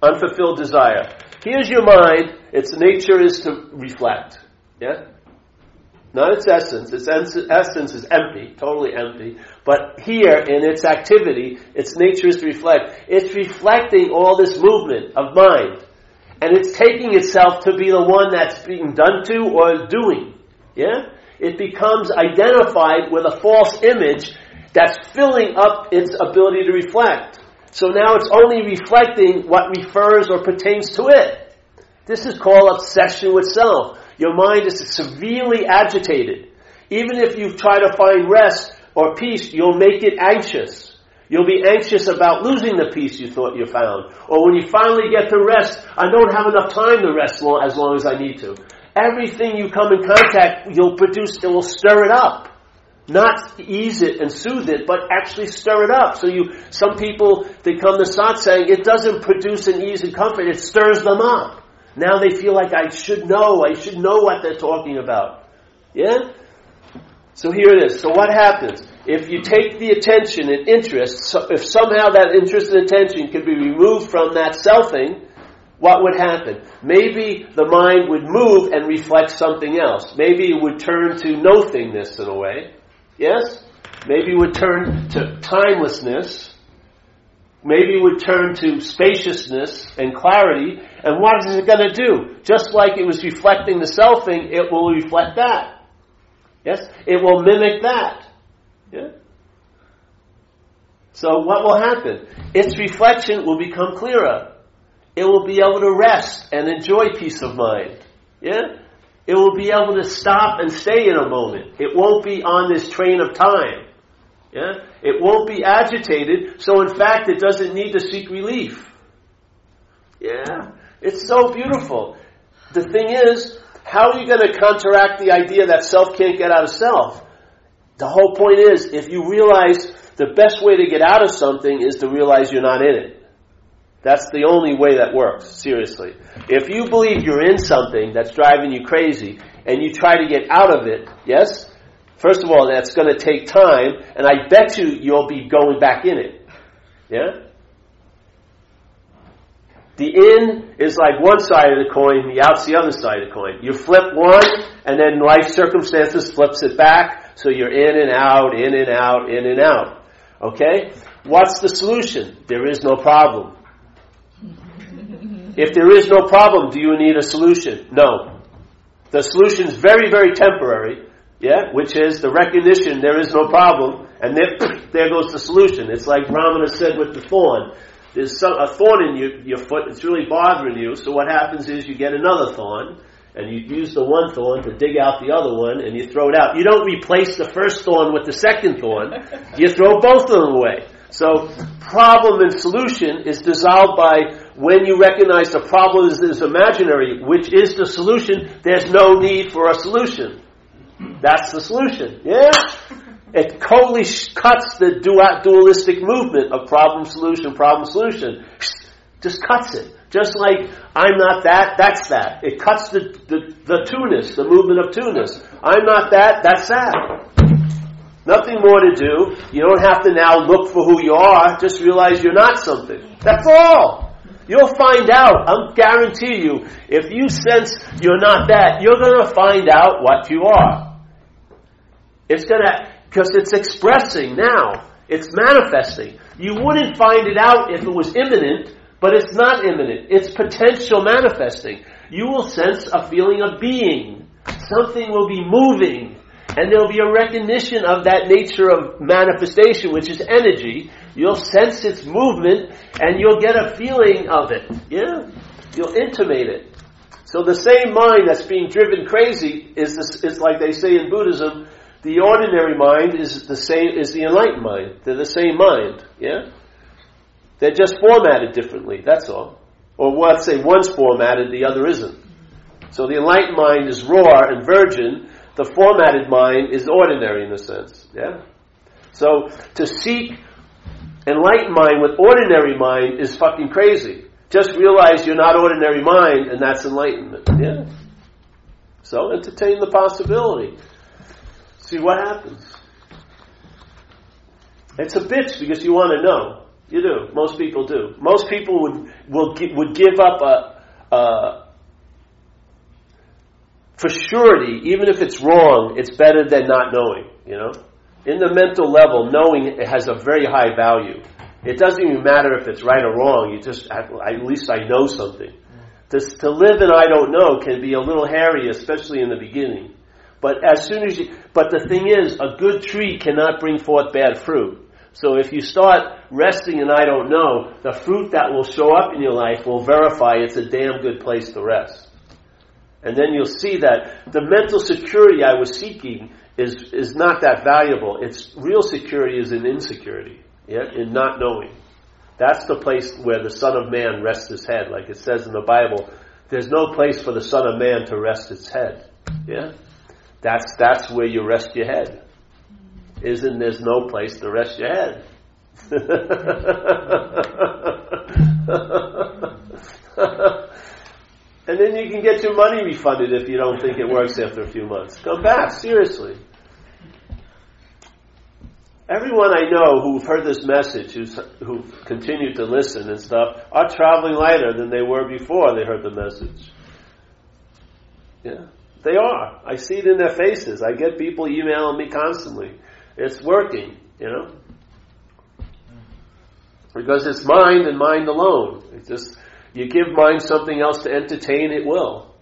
unfulfilled desire. Here's your mind. Its nature is to reflect. Yeah? Not its essence. Its essence is empty, totally empty. But here, in its activity, its nature is to reflect. It's reflecting all this movement of mind and it's taking itself to be the one that's being done to or doing. Yeah? It becomes identified with a false image that's filling up its ability to reflect. So now it's only reflecting what refers or pertains to it. This is called obsession with self. Your mind is severely agitated. Even if you try to find rest or peace, you'll make it anxious. You'll be anxious about losing the peace you thought you found. Or when you finally get to rest, I don't have enough time to rest long, as long as I need to. Everything you come in contact, you'll produce, it will stir it up. Not ease it and soothe it, but actually stir it up. So you, some people, they come to satsang, it doesn't produce an ease and comfort, it stirs them up. Now they feel like I should know, I should know what they're talking about. Yeah? So here it is. So what happens? If you take the attention and interest, so if somehow that interest and attention could be removed from that selfing, what would happen? Maybe the mind would move and reflect something else. Maybe it would turn to nothingness in a way. Yes? Maybe it would turn to timelessness. Maybe would turn to spaciousness and clarity. And what is it going to do? Just like it was reflecting the selfing, it will reflect that. Yes? It will mimic that. Yeah? So what will happen? Its reflection will become clearer. It will be able to rest and enjoy peace of mind. Yeah? It will be able to stop and stay in a moment. It won't be on this train of time. Yeah? It won't be agitated, so in fact it doesn't need to seek relief. Yeah? It's so beautiful. The thing is, how are you going to counteract the idea that self can't get out of self? The whole point is, if you realize the best way to get out of something is to realize you're not in it. That's the only way that works, seriously. If you believe you're in something that's driving you crazy and you try to get out of it, yes? First of all, that's going to take time, and I bet you you'll be going back in it. Yeah? The in is like one side of the coin, the out's the other side of the coin. You flip one, and then life circumstances flips it back, so you're in and out, in and out, in and out. Okay? What's the solution? There is no problem. If there is no problem, do you need a solution? No. The solution is very, very temporary, yeah, which is the recognition there is no problem, and there, there goes the solution. It's like Ramana said with the thorn there's some, a thorn in your, your foot, it's really bothering you, so what happens is you get another thorn, and you use the one thorn to dig out the other one, and you throw it out. You don't replace the first thorn with the second thorn, you throw both of them away. So, problem and solution is dissolved by when you recognize the problem is, is imaginary, which is the solution, there's no need for a solution. That's the solution. Yeah? It totally cuts the dualistic movement of problem solution, problem solution. Just cuts it. Just like I'm not that, that's that. It cuts the, the, the two-ness, the movement of two-ness. I'm not that, that's that. Nothing more to do. You don't have to now look for who you are. Just realize you're not something. That's all. You'll find out. I'll guarantee you, if you sense you're not that, you're going to find out what you are. It's to because it's expressing now. It's manifesting. You wouldn't find it out if it was imminent, but it's not imminent. It's potential manifesting. You will sense a feeling of being. Something will be moving. And there'll be a recognition of that nature of manifestation, which is energy. You'll sense its movement and you'll get a feeling of it. Yeah? You'll intimate it. So the same mind that's being driven crazy is, this, is like they say in Buddhism, the ordinary mind is the same is the enlightened mind. They're the same mind, yeah? They're just formatted differently, that's all. Or let's say one's formatted, the other isn't. So the enlightened mind is raw and virgin. The formatted mind is ordinary in a sense. Yeah. So to seek enlightened mind with ordinary mind is fucking crazy. Just realize you're not ordinary mind, and that's enlightenment. Yeah. So entertain the possibility. See what happens. It's a bitch because you want to know. You do. Most people do. Most people would will would give up a, a for surety, even if it's wrong, it's better than not knowing. You know, in the mental level, knowing has a very high value. It doesn't even matter if it's right or wrong. You just at, at least I know something. To, to live in I don't know can be a little hairy, especially in the beginning. But as soon as you, but the thing is, a good tree cannot bring forth bad fruit. So if you start resting and I don't know, the fruit that will show up in your life will verify it's a damn good place to rest. And then you'll see that the mental security I was seeking is, is not that valuable. It's real security is in insecurity, yeah, in not knowing. That's the place where the Son of Man rests his head. Like it says in the Bible, there's no place for the Son of Man to rest its head. Yeah? That's, that's where you rest your head isn't there's no place to rest your head. and then you can get your money refunded if you don't think it works after a few months. Come back, seriously. Everyone I know who've heard this message, who's, who've continued to listen and stuff, are traveling lighter than they were before they heard the message. Yeah, they are. I see it in their faces. I get people emailing me constantly. It's working, you know? Because it's mind and mind alone. It's just, you give mind something else to entertain, it will.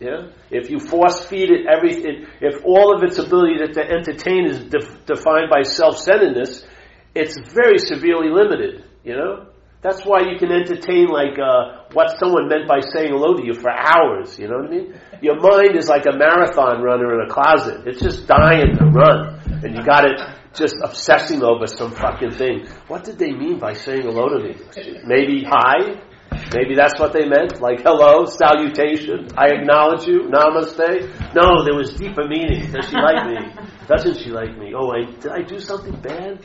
Yeah? If you force feed it everything, if all of its ability to, to entertain is def, defined by self-centeredness, it's very severely limited, you know? That's why you can entertain like uh, what someone meant by saying hello to you for hours. You know what I mean? Your mind is like a marathon runner in a closet. It's just dying to run, and you got it just obsessing over some fucking thing. What did they mean by saying hello to me? Maybe hi. Maybe that's what they meant, like hello, salutation, I acknowledge you, namaste. No, there was deeper meaning. Does she like me? Doesn't she like me? Oh, I, did I do something bad?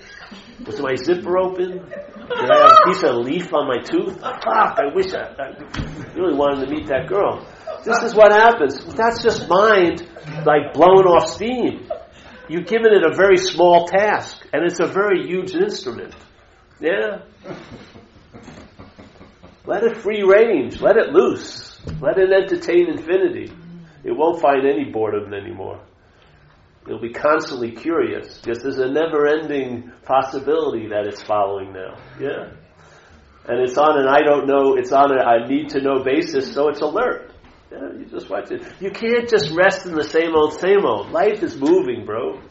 Was my zipper open? Did I have a piece of leaf on my tooth? Fuck, I wish I, I really wanted to meet that girl. This is what happens. That's just mind, like blowing off steam. You've given it a very small task, and it's a very huge instrument. Yeah? Let it free range. Let it loose. Let it entertain infinity. It won't find any boredom anymore. It'll be constantly curious. Just there's a never ending possibility that it's following now. Yeah. And it's on an I don't know, it's on a I need to know basis, so it's alert. Yeah, you just watch it. You can't just rest in the same old, same old. Life is moving, bro.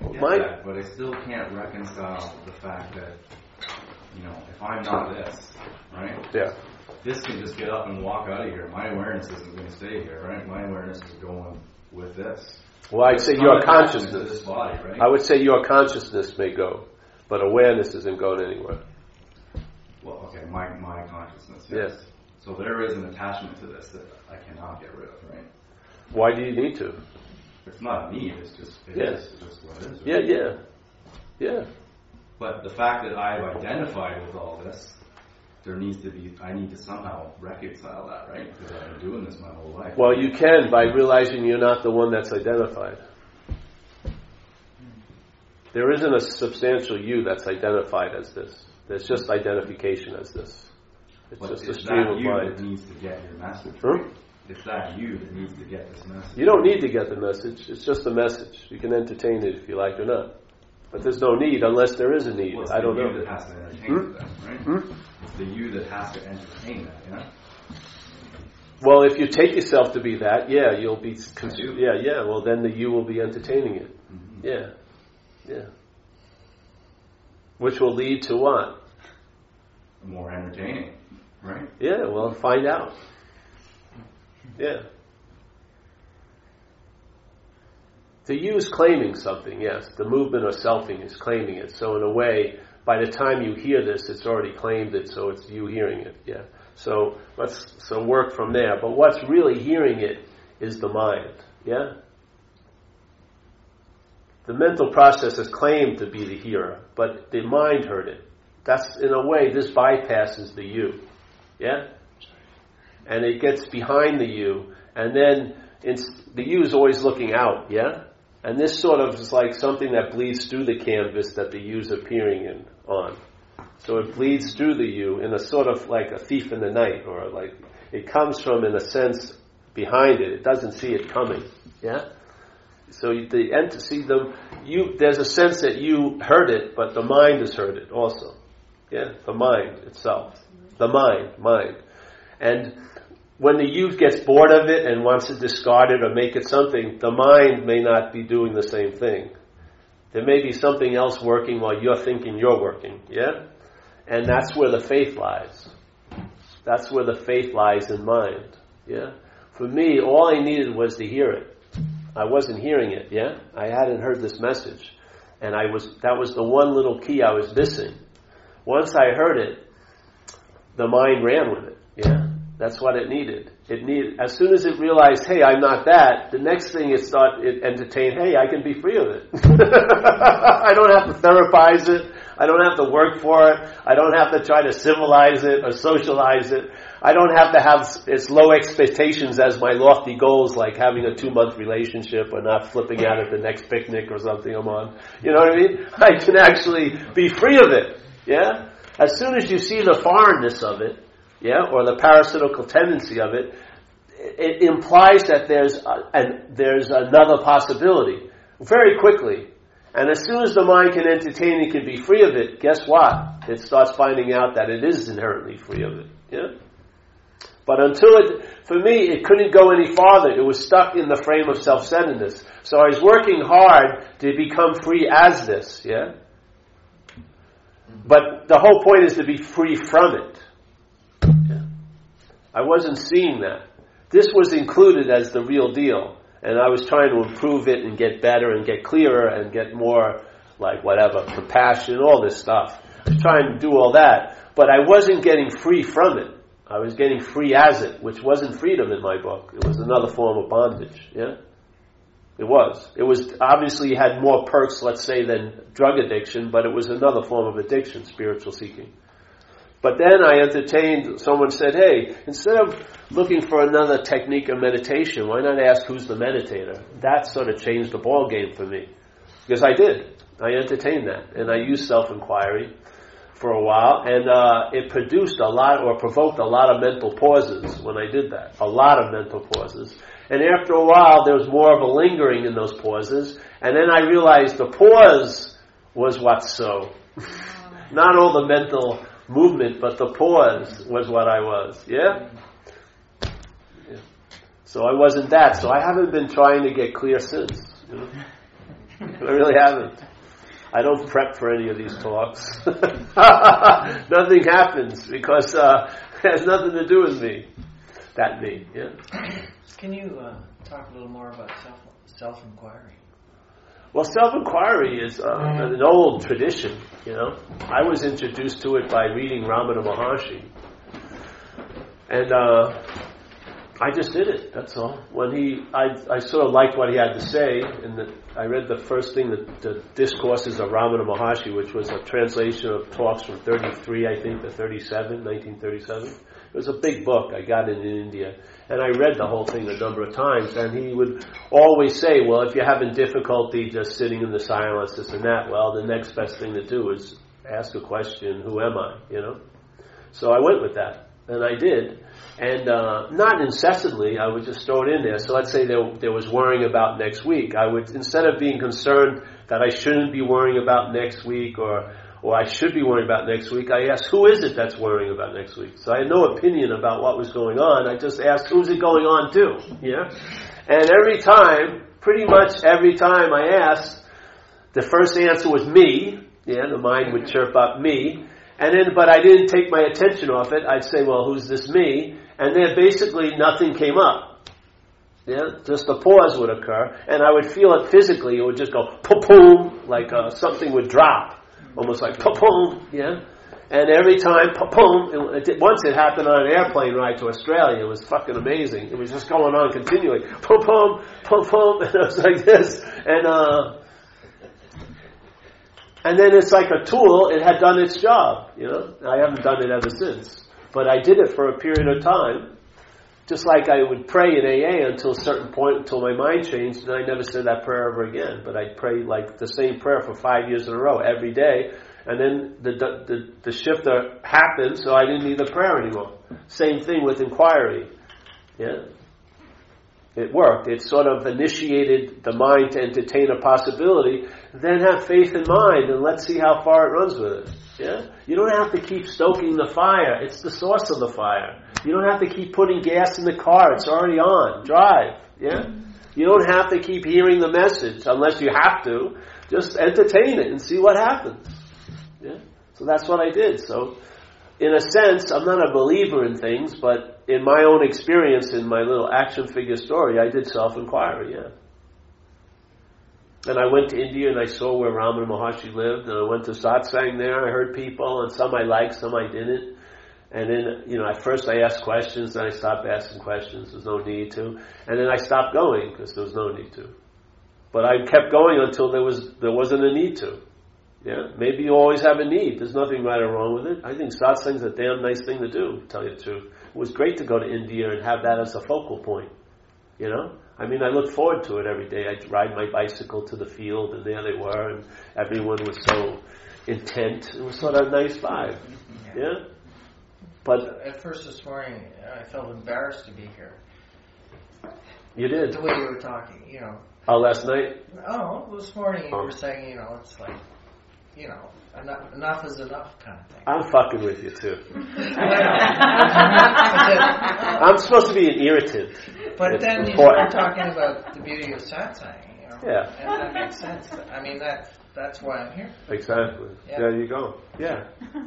My, that, but I still can't reconcile the fact that, you know, if I'm not this, right? Yeah. This can just get up and walk out of here. My awareness isn't going to stay here, right? My awareness is going with this. Well, I'd say your consciousness. This body, right? I would say your consciousness may go, but awareness isn't going anywhere. Well, okay, my, my consciousness, yes. Yes. So there is an attachment to this that I cannot get rid of, right? Why do you need to? It's not a need, it's just, it Yes. is, it's just what it is. right? Yeah, yeah. Yeah. But the fact that I've identified with all this, there needs to be, I need to somehow reconcile that, right? Because I've been doing this my whole life. Well, you can by realizing you're not the one that's identified. There isn't a substantial you that's identified as this. There's just identification as this. It's just a it's stream that of you that mind. needs to get your message. Right? It's that you that needs to get this message. You don't need to get the message. It's just a message. You can entertain it if you like or not. But there's no need unless there is a need. Well, I don't the you know. that has to entertain Hmm? right? Hmm? It's the you that has to entertain that, you know? Well, if you take yourself to be that, yeah, you'll be. Cons- do. yeah, yeah. Well, then the you will be entertaining it. Mhm. Yeah, yeah. Which will lead to what? More entertaining, right? Yeah. Well, find out. Yeah. The you is claiming something. Yes, the movement or selfing is claiming it. So in a way, by the time you hear this, it's already claimed it. So it's you hearing it. Yeah. So let's so work from there. But what's really hearing it is the mind. Yeah? The mental process is claimed to be the hearer, but the mind heard it. That's in a way this bypasses the you. Yeah? And it gets behind the you, and then the you is always looking out, yeah? And this sort of is like something that bleeds through the canvas that the you's appearing in on. So it bleeds through the you in a sort of like a thief in the night, or like it comes from, in a sense, behind it. It doesn't see it coming. Yeah. So the entity, the you, there's a sense that you heard it, but the mind has heard it also. Yeah, the mind itself, the mind, mind, and when the youth gets bored of it and wants to discard it or make it something, the mind may not be doing the same thing. There may be something else working while you're thinking you're working. Yeah? And that's where the faith lies. That's where the faith lies in mind. Yeah? For me, all I needed was to hear it. I wasn't hearing it, yeah? I hadn't heard this message. And I was that was the one little key I was missing. Once I heard it, the mind ran with it. Yeah? That's what it needed. It needed, as soon as it realized, hey, I'm not that, the next thing it started, it entertained, hey, I can be free of it. I don't have to therapize it. I don't have to work for it. I don't have to try to civilize it or socialize it. I don't have to have its low expectations as my lofty goals, like having a two month relationship or not flipping out at the next picnic or something I'm on. You know what I mean? I can actually be free of it. Yeah? As soon as you see the foreignness of it, yeah, or the parasitical tendency of it, it implies that there's a, and there's another possibility very quickly. And as soon as the mind can entertain it, can be free of it, guess what? It starts finding out that it is inherently free of it. Yeah? But until it, for me, it couldn't go any farther. It was stuck in the frame of self-centeredness. So I was working hard to become free as this, yeah? But the whole point is to be free from it. I wasn't seeing that. This was included as the real deal. And I was trying to improve it and get better and get clearer and get more, like, whatever, compassion, all this stuff. I was trying to do all that. But I wasn't getting free from it. I was getting free as it, which wasn't freedom in my book. It was another form of bondage. Yeah? It was. It was obviously had more perks, let's say, than drug addiction, but it was another form of addiction, spiritual seeking. But then I entertained, someone said, hey, instead of looking for another technique of meditation, why not ask who's the meditator? That sort of changed the ball game for me. Because I did. I entertained that. And I used self-inquiry for a while, and uh, it produced a lot, or provoked a lot of mental pauses when I did that. A lot of mental pauses. And after a while, there was more of a lingering in those pauses, and then I realized the pause was what's so. Not all the mental movement, but the pause was what I was. Yeah? yeah? So I wasn't that. So I haven't been trying to get clear since. You know? I really haven't. I don't prep for any of these talks. nothing happens because uh, it has nothing to do with me. That me, yeah. Can you uh, talk a little more about self self inquiry? Well, self-inquiry is uh, an old tradition, you know. I was introduced to it by reading Ramana Maharshi. And uh, I just did it, that's all. When he, I, I sort of liked what he had to say, and the, I read the first thing, the, the discourses of Ramana Maharshi, which was a translation of talks from 33, I think, to 37, 1937. It was a big book. I got it in India. And I read the whole thing a number of times. And he would always say, well, if you're having difficulty just sitting in the silence, this and that, well, the next best thing to do is ask a question, who am I? You know? So I went with that. And I did. And uh, not incessantly, I would just throw it in there. So let's say there, there was worrying about next week. I would, instead of being concerned that I shouldn't be worrying about next week or or I should be worrying about next week, I asked, who is it that's worrying about next week? So I had no opinion about what was going on. I just asked, who's it going on to? Yeah? And every time, pretty much every time I asked, the first answer was me. Yeah, the mind would chirp up me. And then, but I didn't take my attention off it. I'd say, well, who's this me? And then basically nothing came up. Yeah, just a pause would occur, and I would feel it physically. It would just go, boom, like uh, something would drop almost like boom, yeah. And every time, boom, once it happened on an airplane ride to Australia. It was fucking amazing. It was just going on continually. Boom, boom, boom, boom. And it was like this. And, uh, and then it's like a tool. It had done its job, you know. I haven't done it ever since. But I did it for a period of time. Just like I would pray in AA until a certain point, until my mind changed, and I never said that prayer ever again. But I'd pray like the same prayer for five years in a row, every day, and then the, the, the shifter happened, so I didn't need the prayer anymore. Same thing with inquiry. Yeah? It worked. It sort of initiated the mind to entertain a possibility, then have faith in mind, and let's see how far it runs with it. Yeah? You don't have to keep stoking the fire. It's the source of the fire. You don't have to keep putting gas in the car. It's already on. Drive. Yeah? You don't have to keep hearing the message unless you have to. Just entertain it and see what happens. Yeah? So that's what I did. So, in a sense, I'm not a believer in things, but in my own experience, in my little action figure story, I did self-inquiry, yeah. And I went to India and I saw where Ramana Maharshi lived, and I went to satsang there. I heard people, and some I liked, some I didn't. And then, you know, at first I asked questions, then I stopped asking questions. There's no need to. And then I stopped going because there was no need to. But I kept going until there was there wasn't a need to. Yeah, maybe you always have a need. There's nothing right or wrong with it. I think satsang's a damn nice thing to do. To tell you the truth, it was great to go to India and have that as a focal point. You know, I mean, I look forward to it every day. I'd ride my bicycle to the field, and there they were, and everyone was so intent. It was sort of a nice vibe. Yeah. But at first this morning, I felt embarrassed to be here. You did. The way you were talking, you know. Oh, last night? Oh, this morning you Oh. were saying, you know, it's like, you know, enough, enough is enough kind of thing. I'm fucking with you too. I'm supposed to be an irritant. It's then you important. started talking about the beauty of satsang, you know. Yeah. And that makes sense. I mean, that that's why I'm here. Exactly. Yeah. There you go. Yeah.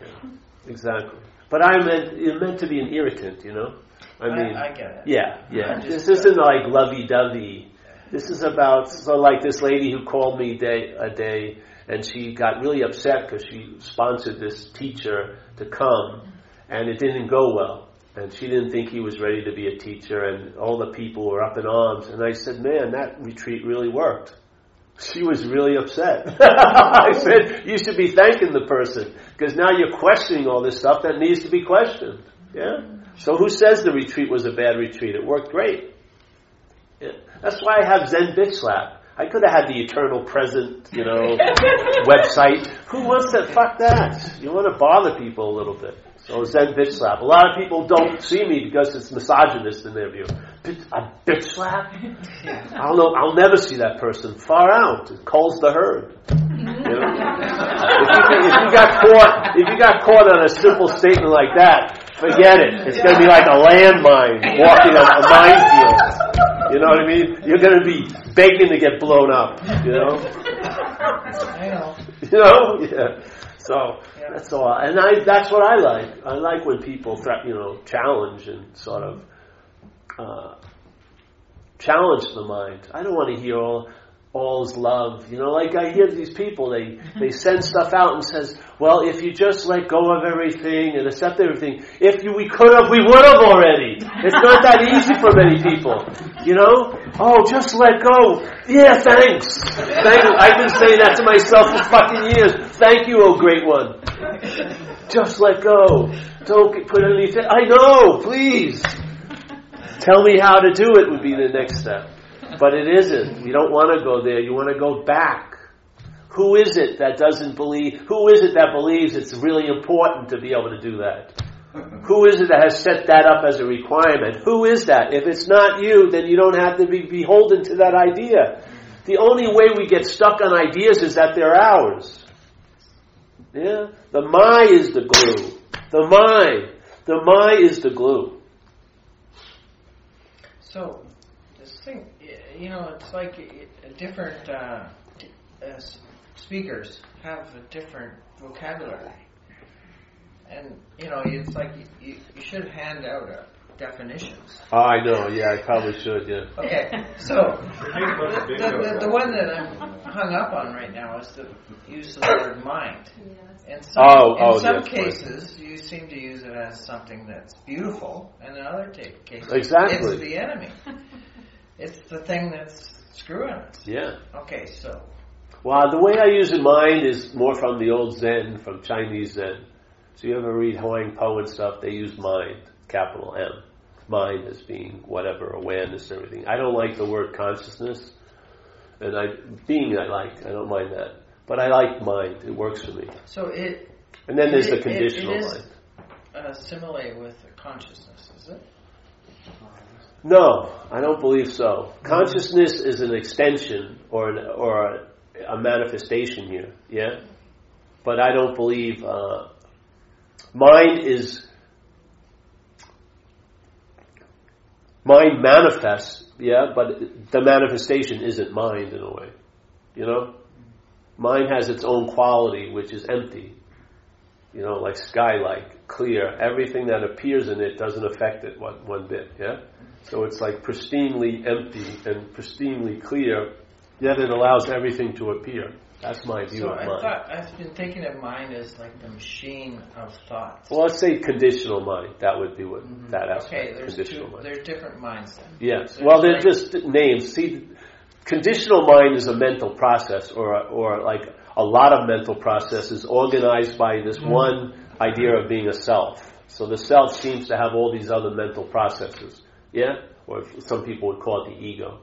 Yeah. Exactly. But I meant it meant to be an irritant, you know. I mean, I, get it. yeah, yeah. This isn't like lovey-dovey. This is about so like this lady who called me day a day, and she got really upset because she sponsored this teacher to come, and it didn't go well. And she didn't think he was ready to be a teacher, and all the people were up in arms. And I said, "Man, that retreat really worked." She was really upset. I said, "You should be thanking the person because now you're questioning all this stuff that needs to be questioned." Yeah. So who says the retreat was a bad retreat? It worked great. Yeah. That's why I have Zen Bitch Slap. I could have had the Eternal Present, you know, website. Who wants to fuck that? You want to bother people a little bit. So Zen Bitch Slap. A lot of people don't see me because it's misogynist in their view. A bitch slap? I'll know. I'll never see that person. Far out. It calls the herd. You know? if, you, if you got caught, if you got caught on a simple statement like that, forget it. It's going to be like a landmine walking on a minefield. You know what I mean? You're going to be begging to get blown up. You know? Know. You know? Yeah. So Yeah. that's all. And I, that's what I like. I like when people, thre- you know, challenge and sort of uh, challenge the mind. I don't want to hear all all's love. You know, like I hear these people, they they send stuff out and says, "Well, if you just let go of everything and accept everything, if you, we could have, we would have already." It's not that easy for many people. You know? Oh, just let go. Yeah, thanks. Thank you. I've been saying that to myself for fucking years. Thank you, oh great one. Just let go. Don't put anything. I know, please. Tell me how to do it would be the next step. But it isn't. You don't want to go there. You want to go back. Who is it that doesn't believe? Who is it that believes it's really important to be able to do that? Who is it that has set that up as a requirement? Who is that? If it's not you, then you don't have to be beholden to that idea. The only way we get stuck on ideas is that they're ours. Yeah? The my is the glue. The my. The my is the glue. So, this thing, you know, it's like i- i- different uh, uh, speakers have a different vocabulary. And, you know, it's like you, you, you should hand out a definitions. Oh, I know. Yeah, I probably should. Yeah. Okay, so the, the, the, the one that I'm hung up on right now is the use of the word mind. In some, Oh, in oh, some yes, right. cases, you seem to use it as something that's beautiful, and in other ta- cases, Exactly. it's the enemy. It's the thing that's screwing us. Yeah. Okay, so Well, the way I use in mind is more from the old Zen, from Chinese Zen. So you ever read Huang Po and stuff? They use mind, capital M. Mind as being whatever awareness, everything. I don't like the word consciousness, and I being I like. I don't mind that, but I like mind. It works for me. so it And then there's the it- it conditional mind. uh, simile with consciousness, is it? No, I don't believe so. Consciousness is an extension or an, or a, a manifestation here, yeah. But I don't believe uh, mind is mind manifests, yeah. But the manifestation isn't mind in a way, you know. Mind has its own quality, which is empty. You know, like sky-like, clear. Everything that appears in it doesn't affect it one, one bit, yeah. So it's like pristinely empty and pristinely clear, yet it allows everything to appear. That's my view So of I mind. thought I've been thinking of mind as like the machine of thoughts. well, let's say conditional mind. That would be what that okay, aspect. there's conditional two, mind. there's different minds then. Yes. There's Well, they're like- just names. See, conditional mind is a mental process, or or like a lot of mental processes organized by this Mm-hmm. one idea of being a self. So the self seems to have all these other mental processes. Yeah, or some people would call it the ego.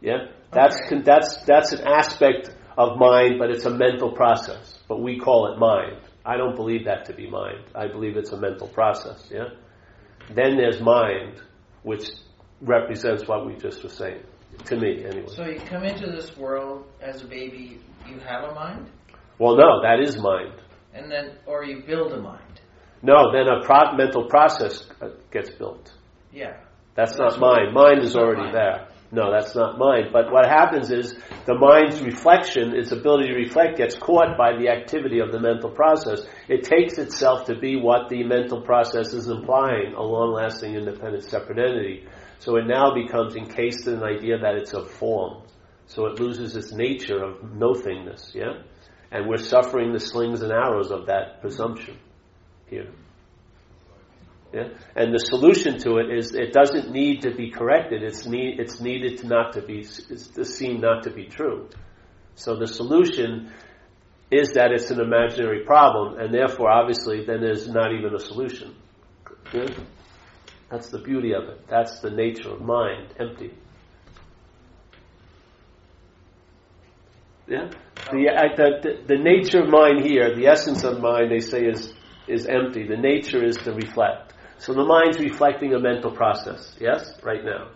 Yeah, that's Okay. that's that's an aspect of mind, but it's a mental process. But we call it mind. I don't believe that to be mind. I believe it's a mental process. Yeah. Then there's mind, which represents what we just were saying. To me, anyway. So you come into this world as a baby, you have a mind, Well, no, that is mind. And then or you build a mind. No, then a pro- mental process uh, gets built. Yeah. That's That's not mind. Mind is already there. No, that's not mind. But what happens is the mind's reflection, its ability to reflect, gets caught by the activity of the mental process. It takes itself to be what the mental process is implying, a long-lasting, independent, separate entity. So it now becomes encased in an idea that it's a form. So it loses its nature of nothingness, yeah? And we're suffering the slings and arrows of that presumption here. Yeah? And the solution to it is it doesn't need to be corrected. It's need, it's needed to not to be it's to seen not to be true. So the solution is that it's an imaginary problem, and therefore, obviously, then there's not even a solution. Yeah? That's the beauty of it. That's the nature of mind, empty. Yeah, the, I- the, the the nature of mind here, the essence of mind, they say is is empty. The nature is to reflect. So the mind's reflecting a mental process. Yes, right now,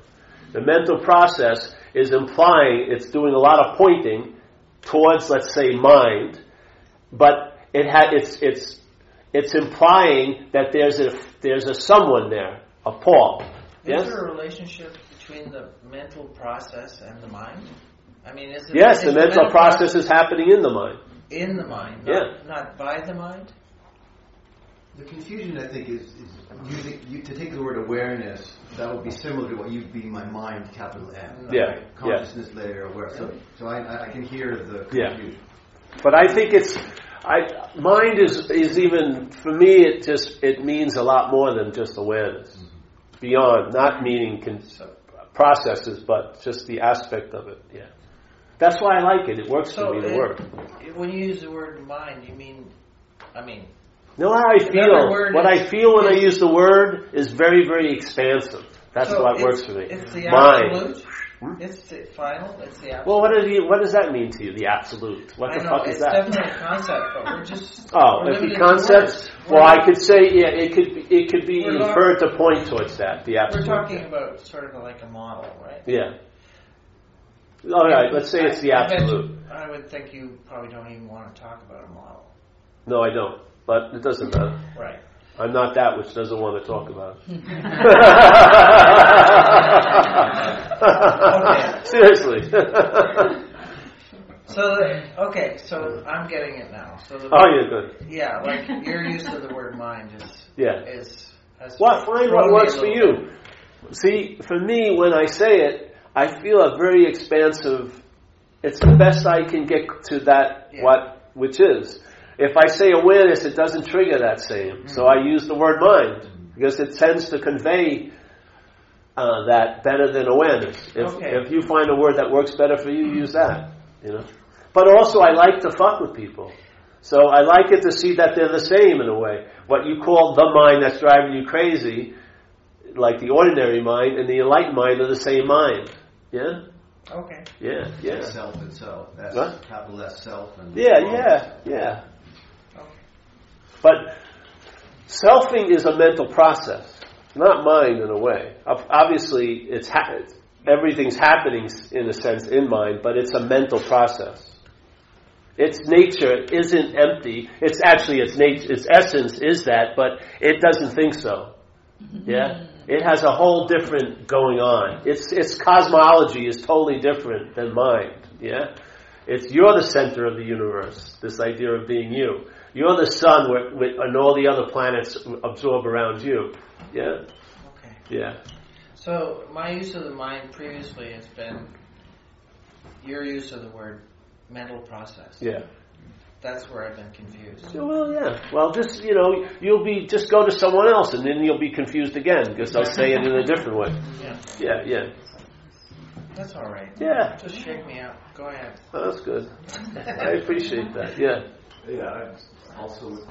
the mental process is implying it's doing a lot of pointing towards, let's say, mind, but it had it's it's it's implying that there's a there's a someone there, a Paul. Is Yes. there a relationship between the mental process and the mind? I mean, is it Yes, is the mental process is happening in the mind. in the mind, Yeah. not, not by the mind. The confusion, I think, is, is using you, to take the word awareness. That would be similar to what you'd be my mind, capital M. Yeah, right? Consciousness layer, aware. So, so I- I, I can hear the Yeah. confusion. But I think it's, I, mind is, is even, for me, it just, it means a lot more than just awareness. Mm-hmm. Beyond, not meaning con- processes, but just the aspect of it, yeah. That's why I like it. It works So for me, the word. When you use the word mind, you mean, I mean, No, how I feel. What I feel when I use the word is very, very expansive. That's so what works for me. It's the Mind. absolute. Hmm? It's the final. It's the absolute. Well, what, is the, what does that mean to you, the absolute? What I the know fuck it's is that? definitely a concept, but we're just. Oh, if concepts, well, I could say, yeah, it could, be- it could be not- inferred to point towards that, the absolute. We're talking about sort of like a model, right? Yeah. All right, let's say it's the I- I bet absolute. I would think you probably don't even want to talk about a model. No, I don't. But it doesn't matter. Right. I'm not that which doesn't want to talk about it. Seriously. So, the- okay, so I'm getting it now. So the, oh, you're good. yeah, like your use of the word mind is Yeah. is Has Well, find thrown what me works for little you. See, for me, when I say it, I feel a very expansive. It's the best I can get to that Yeah. what which is. If I say awareness, it doesn't trigger that same. So I use the word mind because it tends to convey uh, that better than awareness. If, Okay. if you find a word that works better for you, use that. You know. But also, I like to fuck with people. So I like it to see that they're the same in a way. What you call the mind that's driving you crazy, like the ordinary mind and the enlightened mind are the same mind. Yeah? Okay. Yeah, yeah. Self itself. S, What? capital S self and Yeah, yeah, yeah. Okay. But selfing is a mental process, not mind in a way. Obviously, it's ha- everything's happening in a sense in mind, but it's a mental process. Its nature isn't empty. It's actually its nature, its essence is that, but it doesn't think so. Yeah, mm-hmm. It has a whole different going on. Its its cosmology is totally different than mine. Yeah, it's you're the center of the universe. This idea of being you. You're the sun, where, where, and all the other planets absorb around you. Yeah, Okay. yeah. So my use of the mind previously has been your use of the word mental process. Yeah. That's where I've been confused. Yeah, Well, yeah. Well, just you know, you'll be just go to someone else, and then you'll be confused again because they'll say it in a different way. Yeah. Yeah, yeah, That's all right. yeah. Just shake me up. Go ahead. Oh, that's good. I appreciate that. Yeah. Yeah, I- also with the